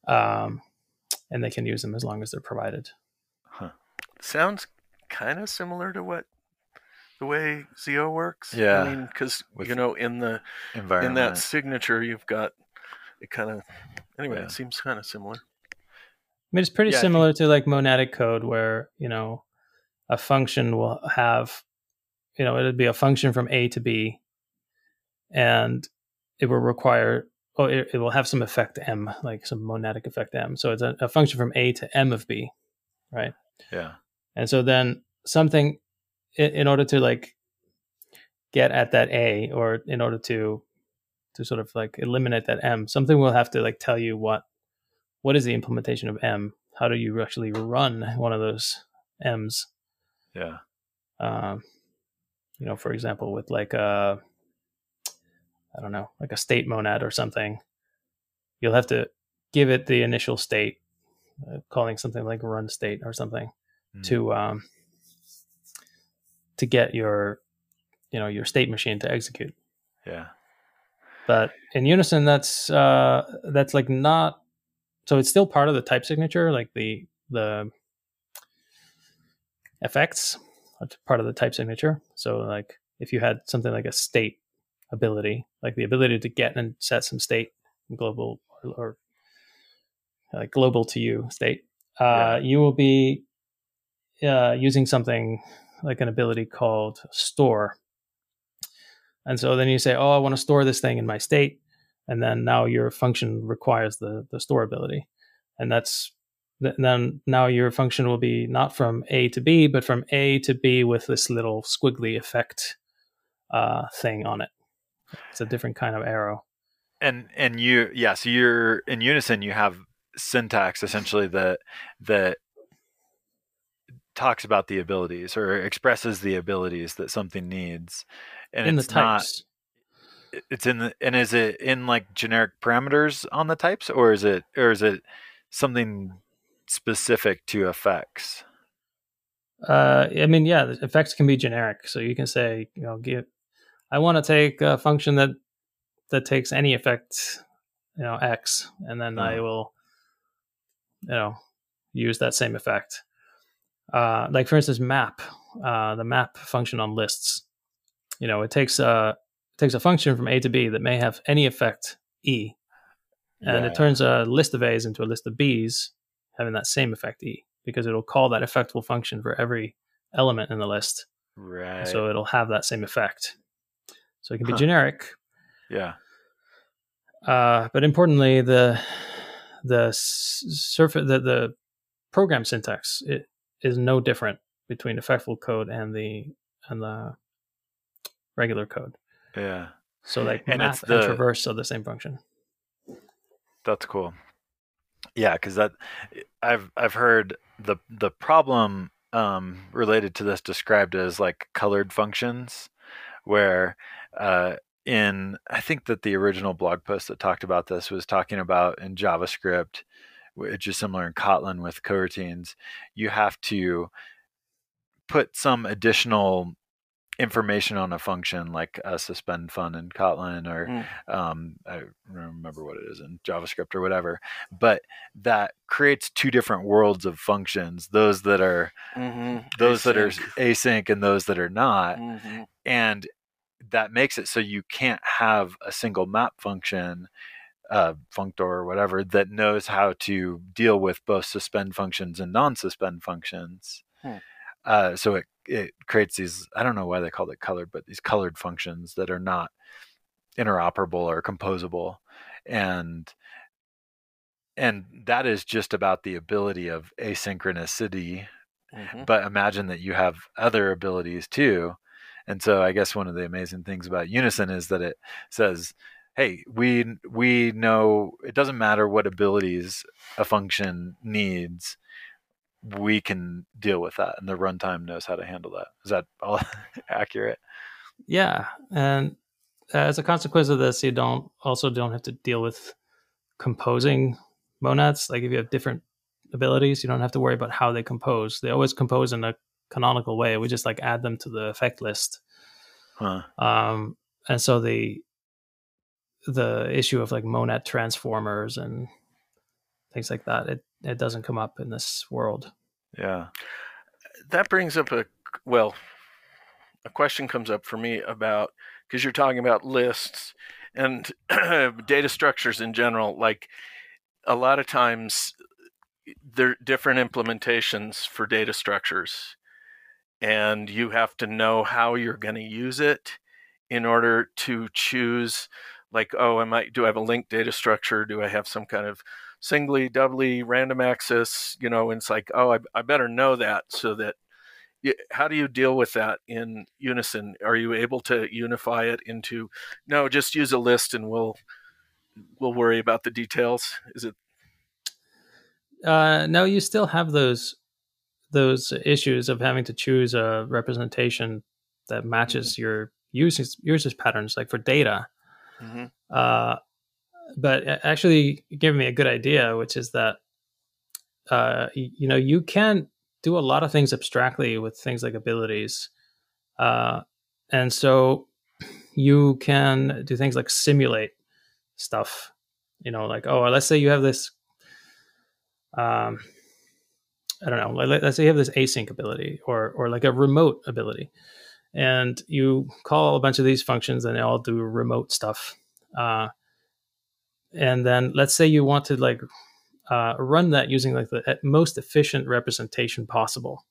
Um, and they can use them as long as they're provided. Sounds kind of similar to what the way ZIO works. Yeah. I mean, because you know, in the environment in that signature, you've got it kind of. Anyway, Yeah. it seems kind of similar. I mean, it's pretty Yeah, similar to like monadic code, where you know a function will have, you know, it'd be a function from A to B, and it will require, oh, it, it will have some effect M, like some monadic effect M. So it's a, a function from A to M of B, right? yeah. And so then something, in, in order to like get at that A, or in order to to sort of like eliminate that M, something will have to like tell you what what is the implementation of M? How do you actually run one of those M's? Yeah. Um, you know, for example, with like a I don't know, like a state monad or something, you'll have to give it the initial state, uh, calling something like run state or something Mm. to um, to get your you know your state machine to execute. Yeah. But in Unison, that's uh, that's like not so it's still part of the type signature, like the the effects are part of the type signature. So like if you had something like a state ability, like the ability to get and set some state global or, or like global to you state, uh, Yeah. you will be uh, using something like an ability called store. And so then you say, oh, I want to store this thing in my state. And then now your function requires the, the store ability. And that's then now your function will be not from A to B, but from A to B with this little squiggly effect uh, thing on it. It's a different kind of arrow. And and you yeah, so you're in unison you have syntax essentially that that talks about the abilities or expresses the abilities that something needs. And in it's the types. It's in the and is it in like generic parameters on the types or is it or is it something specific to effects? Uh, I mean, yeah, effects can be generic. So you can say, you know, give. I want to take a function that that takes any effect, you know, x, and then I Uh-huh. will, you know, use that same effect. Uh, like for instance, map, uh, the map function on lists. You know, it takes a it takes a function from A to B that may have any effect e, and Yeah. it turns a list of A's into a list of B's having that same effect E because it'll call that effectful function for every element in the list. Right. So it'll have that same effect. So it can be Huh. generic, yeah. uh, but importantly, the the surface the, the program syntax it is no different between effectful code and the and the regular code. Yeah. So like And map it's and the- traverse are the same function. That's cool. Yeah, because that I've I've heard the the problem um, related to this described as like colored functions, where uh, in I think that the original blog post that talked about this was talking about in JavaScript, which is similar in Kotlin with coroutines, you have to put some additional information on a function like a suspend fun in Kotlin or Mm. um, I don't remember what it is in JavaScript or whatever, but that creates two different worlds of functions: those that are Mm-hmm. those that are async and those that are not, hmm and that makes it so you can't have a single map function, uh, functor or whatever, that knows how to deal with both suspend functions and non-suspend functions. Hmm. Uh, so it it creates these I don't know why they called it colored, but these colored functions that are not interoperable or composable, and and that is just about the ability of asynchronicity hmm but imagine that you have other abilities too. And so i guess one of the amazing things about unison is that it says hey we we know it doesn't matter what abilities a function needs we can deal with that and the runtime knows how to handle that is that all accurate Yeah, and as a consequence of this, you don't also don't have to deal with composing monads. Like if you have different abilities, you don't have to worry about how they compose. They always compose in a canonical way. We just like add them to the effect list. huh Um, and so the the issue of like monad transformers and things like that, it it doesn't come up in this world. yeah That brings up a well, a question comes up for me about because you're talking about lists and data structures in general. Like a lot of times, there are different implementations for data structures, and you have to know how you're going to use it in order to choose. Like, oh, am I? Do I have a linked data structure? Do I have some kind of singly, doubly, random access? You know, and it's like, oh, I, I better know that so that y- how do you deal with that in unison are you able to unify it into no just use a list and we'll we'll worry about the details is it Uh, no, you still have those those issues of having to choose a representation that matches your users users patterns, like for data. mm-hmm. Uh, but actually, gave me a good idea, which is that uh, you know you can do a lot of things abstractly with things like abilities, uh, and so you can do things like simulate stuff. You know, like oh, let's say you have this. Um, I don't know. Let, let's say you have this async ability or or like a remote ability, and you call a bunch of these functions and they all do remote stuff. Uh, and then let's say you want to like uh, run that using like the most efficient representation possible.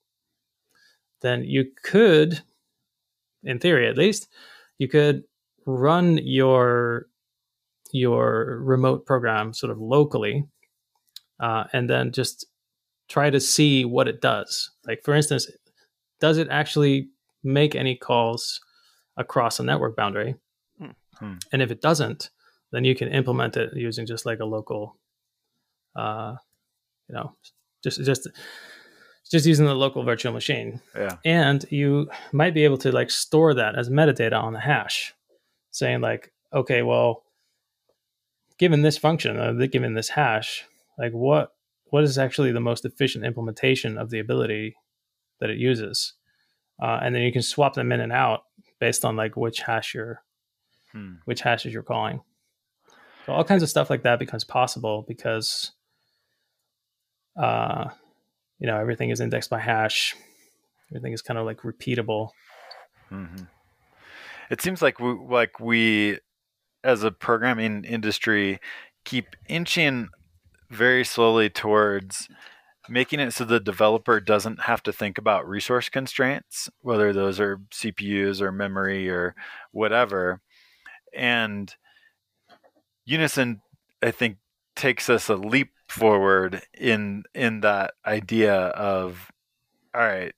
then you could, in theory at least, you could run your your remote program sort of locally, uh, and then just try to see what it does. Like for instance, does it actually make any calls across a network boundary? Hmm. And if it doesn't, then you can implement it using just like a local, uh, you know, just just just using the local virtual machine. Yeah. And you might be able to like store that as metadata on the hash, saying like, okay, well, given this function, uh, given this hash, like what what is actually the most efficient implementation of the ability that it uses, uh, and then you can swap them in and out based on like which hash you're Hmm. which hashes you're calling. So all kinds of stuff like that becomes possible because, uh, you know, everything is indexed by hash. Everything is kind of like repeatable. hmm It seems like we, like we, as a programming industry, keep inching very slowly towards making it so the developer doesn't have to think about resource constraints, whether those are CPUs or memory or whatever. And Unison, I think, takes us a leap forward in in that idea of all right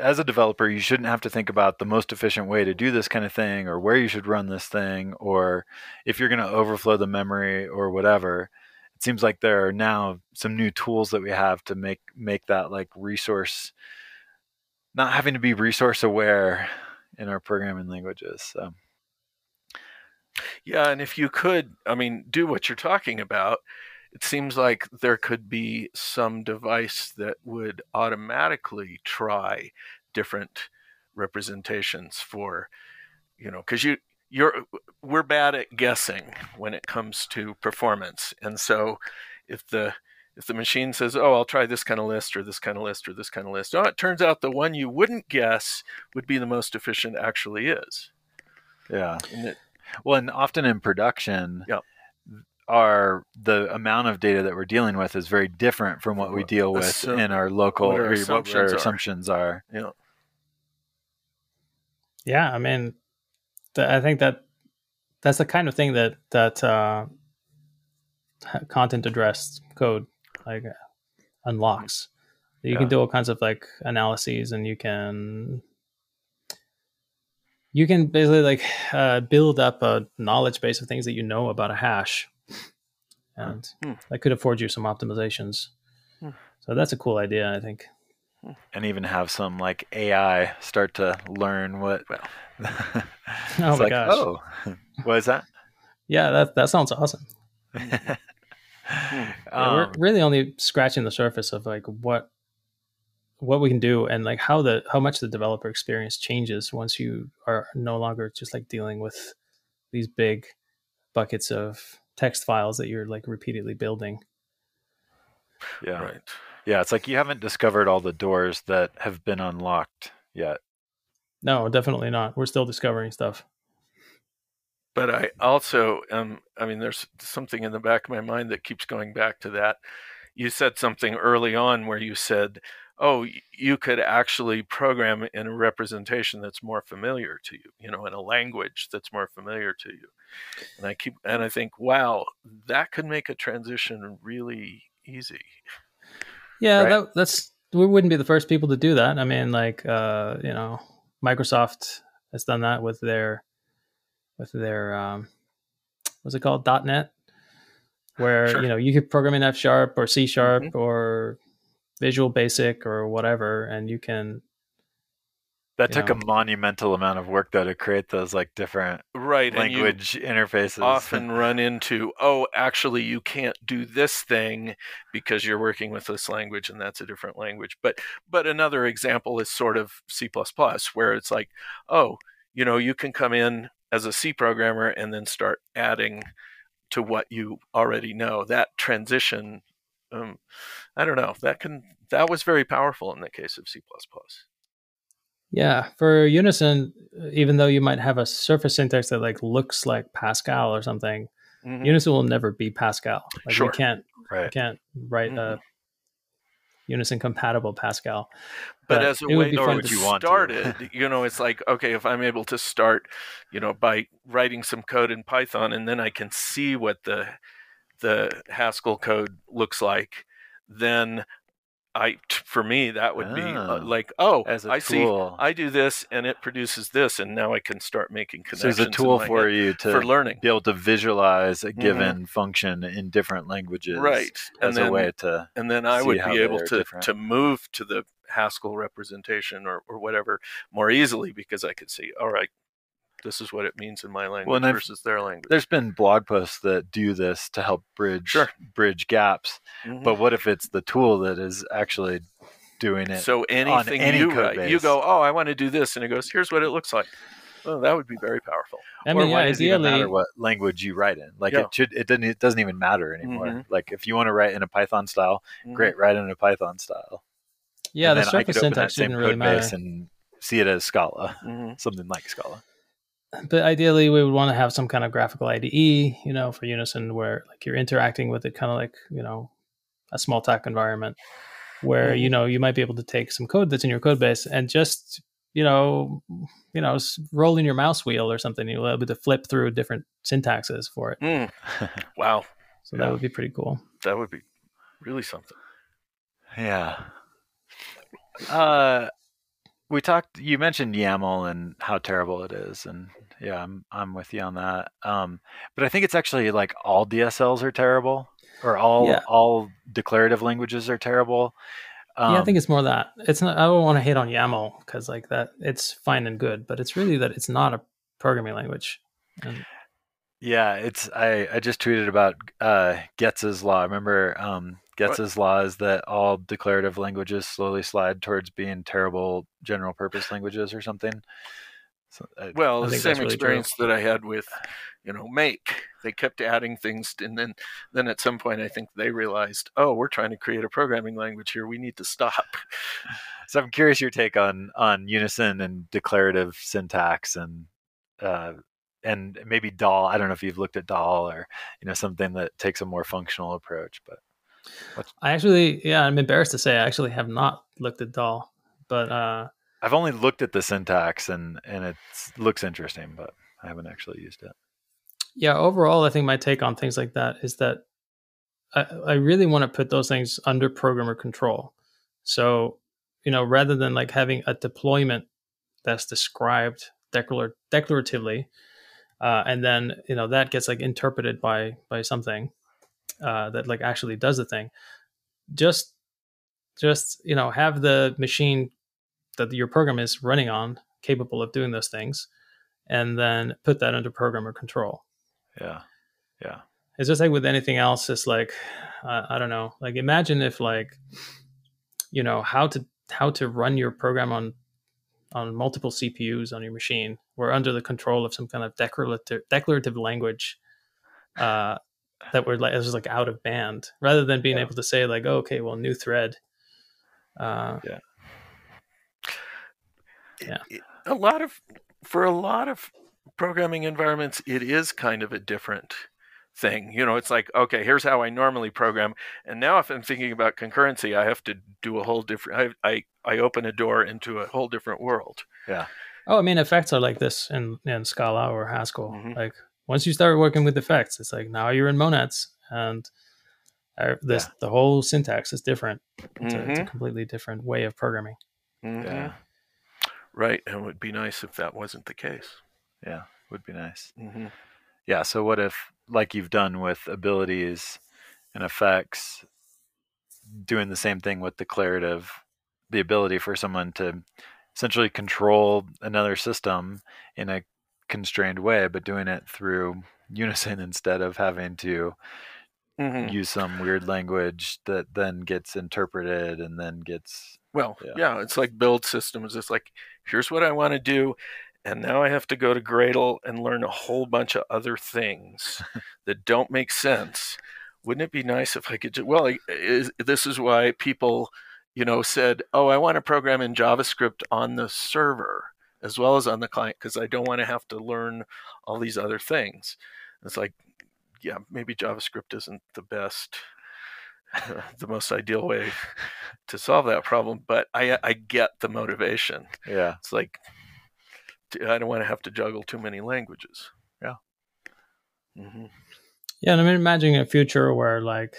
as a developer you shouldn't have to think about the most efficient way to do this kind of thing or where you should run this thing or if you're going to overflow the memory or whatever. It seems like there are now some new tools that we have to make make that like resource not having to be resource aware in our programming languages so Yeah, and if you could, I mean, do what you're talking about, it seems like there could be some device that would automatically try different representations for, you know, because you you're we're bad at guessing when it comes to performance, and so if the if the machine says, "Oh, I'll try this kind of list or this kind of list or this kind of list," oh, it turns out the one you wouldn't guess would be the most efficient actually is. yeah And it, Well, and often in production, Yep. our the amount of data that we're dealing with is very different from what we What deal with assume- in our local what our or what assumptions our are. assumptions are. you know, Yeah, I mean, th- I think that that's the kind of thing that that uh, content addressed code like unlocks. You Yeah. can do all kinds of like analyses, and you can you can basically like uh, build up a knowledge base of things that you know about a hash, and Hmm. that could afford you some optimizations. Hmm. So that's a cool idea, I think. and even have some like AI start to learn what. Well. Oh my like, gosh. oh, what is that? Yeah, that that sounds awesome. Yeah, we're Um, really only scratching the surface of like what what we can do and like how the how much the developer experience changes once you are no longer just like dealing with these big buckets of text files that you're like repeatedly building. yeah, right. yeah. It's like you haven't discovered all the doors that have been unlocked yet. No, definitely not. We're still discovering stuff. But I also um I mean there's something in the back of my mind that keeps going back to that. You said something early on where you said, "Oh, you could actually program in a representation that's more familiar to you, you know, in a language that's more familiar to you." And I keep and I think, "Wow, that could make a transition really easy." Yeah, Right. that, that's we wouldn't be the first people to do that. I mean, like uh, you know, Microsoft has done that with their with their um, what's it called .NET, where Sure. you know you could program in F sharp or C sharp Mhm. or Visual Basic or whatever, and you can That You took know. a monumental amount of work though to create those like different Right, and you language interfaces. often run into, "Oh, actually you can't do this thing because you're working with this language and that's a different language." But but another example is sort of C++ where it's like, "Oh, you know, you can come in as a C programmer and then start adding to what you already know." That transition um, I don't know. That can that was very powerful in the case of C++. yeah for Unison, even though you might have a surface syntax that like looks like Pascal or something, Mhm. Unison will never be Pascal. Like Sure. you can't you right. can't write a Unison compatible Pascal. But, as a way be would you want to? start it, you know, it's like okay, if I'm able to start, you know, by writing some code in Python, and then I can see what the the Haskell code looks like, then I for me, that would be uh, Ah. like, oh, As a I see. I do this, and it produces this, and now I can start making So connections. there's a tool for you to for learning, be able to visualize a given function in different languages, right? And As then a way to and then I would be able to different. to move to the Haskell representation or, or whatever more easily because I could see, all right, this is what it means in my language and I've- versus their language. there's been blog posts that do this to help bridge Sure. bridge gaps. Mhm. But what if it's the tool that is actually doing it? so anything any you code write, you go, oh, I want to do this, and it goes, here's what it looks like. Oh, that would be very powerful. I or mean, yeah, why does it even ideally, matter what language you write in? Like Yeah. it should it doesn't it doesn't even matter anymore. Mhm. Like if you want to write in a Python style, Mhm. great, write in a Python style. yeah, And the then I surface could open that syntax same didn't really matter. base and see it as Scala, Mhm. something like Scala. But ideally we would want to have some kind of graphical IDE, you know, for Unison where like you're interacting with it kind of like, you know, a Smalltalk environment where, you know, you might be able to take some code that's in your code base and just, you know, you know, rolling your mouse wheel or something. You'll be able to flip through different syntaxes for it. Mm. Wow, So Yeah. that would be pretty cool. that would be really something. Yeah. Uh, we talked. You mentioned YAML and how terrible it is, and yeah, I'm I'm with you on that. Um, but I think it's actually like all DSLs are terrible, or all Yeah. all declarative languages are terrible. Um, yeah, I think it's more that it's not. I don't want to hate on YAML because like that, it's fine and good, but it's really that it's not a programming language. And Yeah, it's I, I just tweeted about uh, Getz's law. Remember um, Getz's law is that all declarative languages slowly slide towards being terrible general purpose languages or something. So, uh, Well, I the same that's really true. experience that I had with, you know, Make. They kept adding things, and then, then at some point, I think they realized, oh, we're trying to create a programming language here. We need to stop. so I'm curious your take on on unison and declarative syntax and uh, and maybe Dhall. I don't know if you've looked at Dhall or you know something that takes a more functional approach, but I actually, yeah, I'm embarrassed to say I actually have not looked at Dhall, but uh, I've only looked at the syntax and and it looks interesting, but I haven't actually used it. yeah, overall, I think my take on things like that is that I, I really want to put those things under programmer control. So, you know, rather than like having a deployment that's described declar- declaratively, uh, and then you know that gets like interpreted by by something uh, that like actually does the thing. Just, just you know, have the machine that your program is running on capable of doing those things, and then put that under programmer control Yeah, yeah, it's just like with anything else it's like uh, i don't know like imagine if like you know how to how to run your program on on multiple cpus on your machine we're under the control of some kind of declarative declarative language uh that we're like it's just like out of band rather than being Yeah. able to say like oh, okay well new thread uh Yeah. It- a lot of, for a lot of programming environments, it is kind of a different thing. You know, it's like, okay, here's how I normally program, and now if I'm thinking about concurrency, I have to do a whole different. I I, I open a door into a whole different world. Yeah. Oh i mean effects are like this in in scala or haskell Mhm. like once you start working with effects it's like now you're in monads and uh, this the whole syntax is different it's, a, it's a Mhm. completely different way of programming Mhm. yeah, Right, and it would be nice if that wasn't the case. yeah. Would be nice. hmm Yeah. So what if, like you've done with abilities and effects, doing the same thing with declarative, the ability for someone to essentially control another system in a constrained way, but doing it through unison instead of having to hmm use some weird language that then gets interpreted and then gets Well, Yeah. yeah. it's like build systems. It's like, here's what I want to do. And now I have to go to Gradle and learn a whole bunch of other things that don't make sense. Wouldn't it be nice if I could just, well, is, this is why people, you know, said, oh, I want to program in JavaScript on the server as well as on the client because I don't want to have to learn all these other things. It's like, yeah, maybe JavaScript isn't the best, the most ideal way to solve that problem, but I I get the motivation. Yeah. It's like I don't want to have to juggle too many languages. Yeah. hmm Yeah, and I'm imagining a future where like,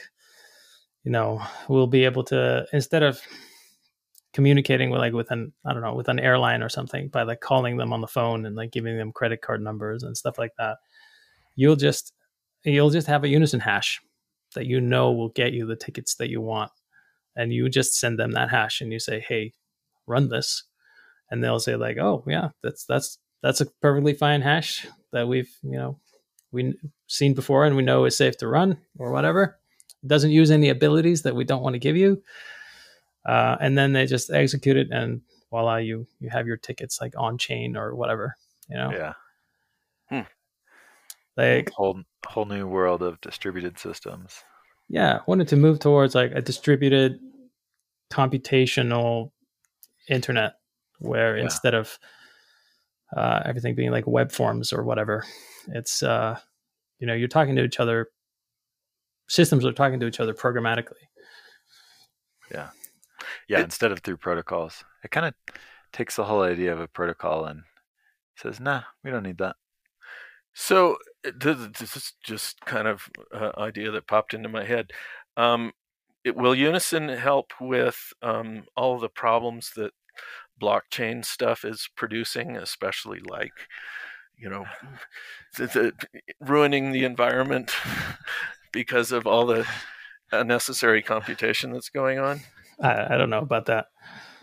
you know, we'll be able to instead of communicating with like with an I don't know with an airline or something by like calling them on the phone and like giving them credit card numbers and stuff like that. You'll just you'll just have a unison hash that you know will get you the tickets that you want, and you just send them that hash and you say, "Hey, run this," and they'll say like, "Oh yeah, that's that's that's a perfectly fine hash that we've you know we seen before and we know is safe to run or whatever. It doesn't use any abilities that we don't want to give you." uh, and then they just execute it, and voila, you you have your tickets like on chain or whatever. You know, Yeah. Like Whole whole new world of distributed systems. yeah, wanted to move towards like a distributed computational internet where Yeah. instead of uh, everything being like web forms or whatever, it's uh, you know you're talking to each other. Systems are talking to each other programmatically. Yeah, It- instead of through protocols. It kind of takes the whole idea of a protocol and says, "Nah, we don't need that." So th- th- this is just kind of uh, idea that popped into my head. Um, it, will Unison help with um, all the problems that blockchain stuff is producing, especially like you know, the, the, ruining the environment because of all the unnecessary computation that's going on? I, I don't know about that.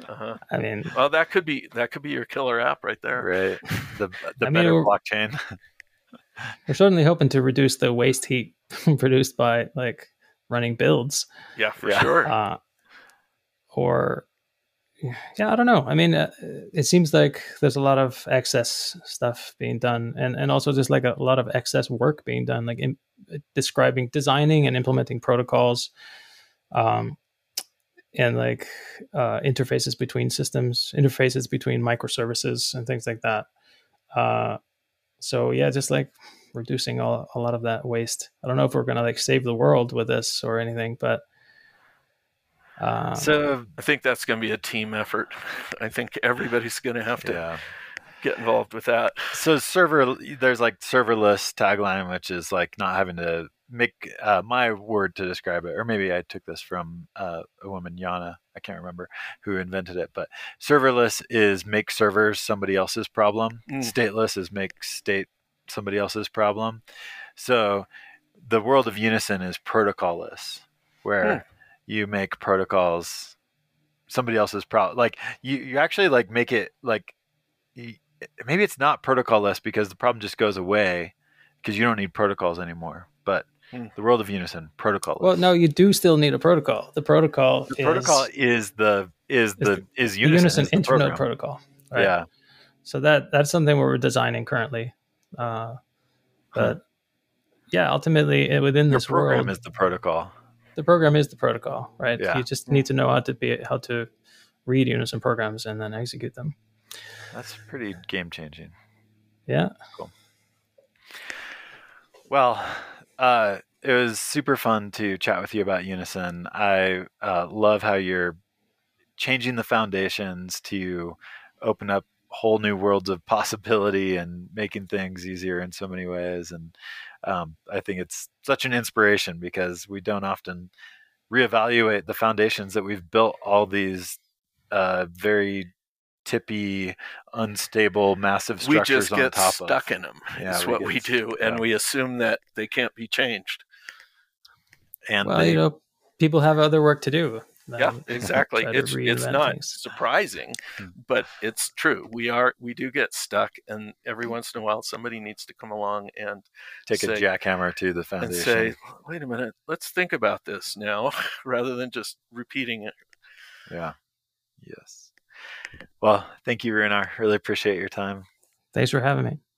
Uh-huh. I mean, Well, that could be that could be your killer app right there. Right. The the I mean, better we're- blockchain. we're certainly hoping to reduce the waste heat produced by like running builds Yeah, for Yeah. sure. uh, or yeah i don't know i mean uh, it seems like there's a lot of excess stuff being done and and also just like a, lot of excess work being done like in, describing designing and implementing protocols um and like uh, interfaces between systems interfaces between microservices and things like that uh so yeah just like reducing all, a lot of that waste i don't know if we're gonna like save the world with this or anything but um, so I think that's going to be a team effort. I think everybody's going to have to yeah. get involved with that. So server, there's like serverless tagline, which is like not having to make uh, my word to describe it, or maybe I took this from uh, a woman, Yana, I can't remember who invented it, but serverless is make servers somebody else's problem. Mm. Stateless is make state somebody else's problem. So the world of Unison is protocolless, where you make protocols somebody else's problem. Like you, you actually like make it like you, maybe it's not protocolless because the problem just goes away because you don't need protocols anymore. But The world of Unison, protocol. Well, no, you do still need a protocol. The protocol the is protocol is the is the is Unison, Unison is Internode protocol. Right? Yeah, So that that's something we're designing currently. Uh, but yeah, ultimately eh, within your this program world, is the protocol. the program is the protocol, right? Yeah. You just need to know how to be how to read Unison programs and then execute them. That's pretty game changing. Yeah. Cool. Well, uh, it was super fun to chat with you about Unison. I uh, love how you're changing the foundations to open up whole new worlds of possibility and making things easier in so many ways. And um, I think it's such an inspiration because we don't often reevaluate the foundations that we've built all these uh, very tippy, unstable, massive structures We structures just on get top stuck of. in them. Yeah, That's we what get we do, and yeah. we assume that they can't be changed. And well, they, you know, people have other work to do. Yeah, exactly. It's it's not things. surprising, Hmm. but it's true. We are we do get stuck, and every once in a while, somebody needs to come along and take a jackhammer to the foundation and foundation. say, "Wait a minute, let's think about this now," rather than just repeating it. yeah. Yes. Well, thank you, Runar. Really appreciate your time. Thanks for having me.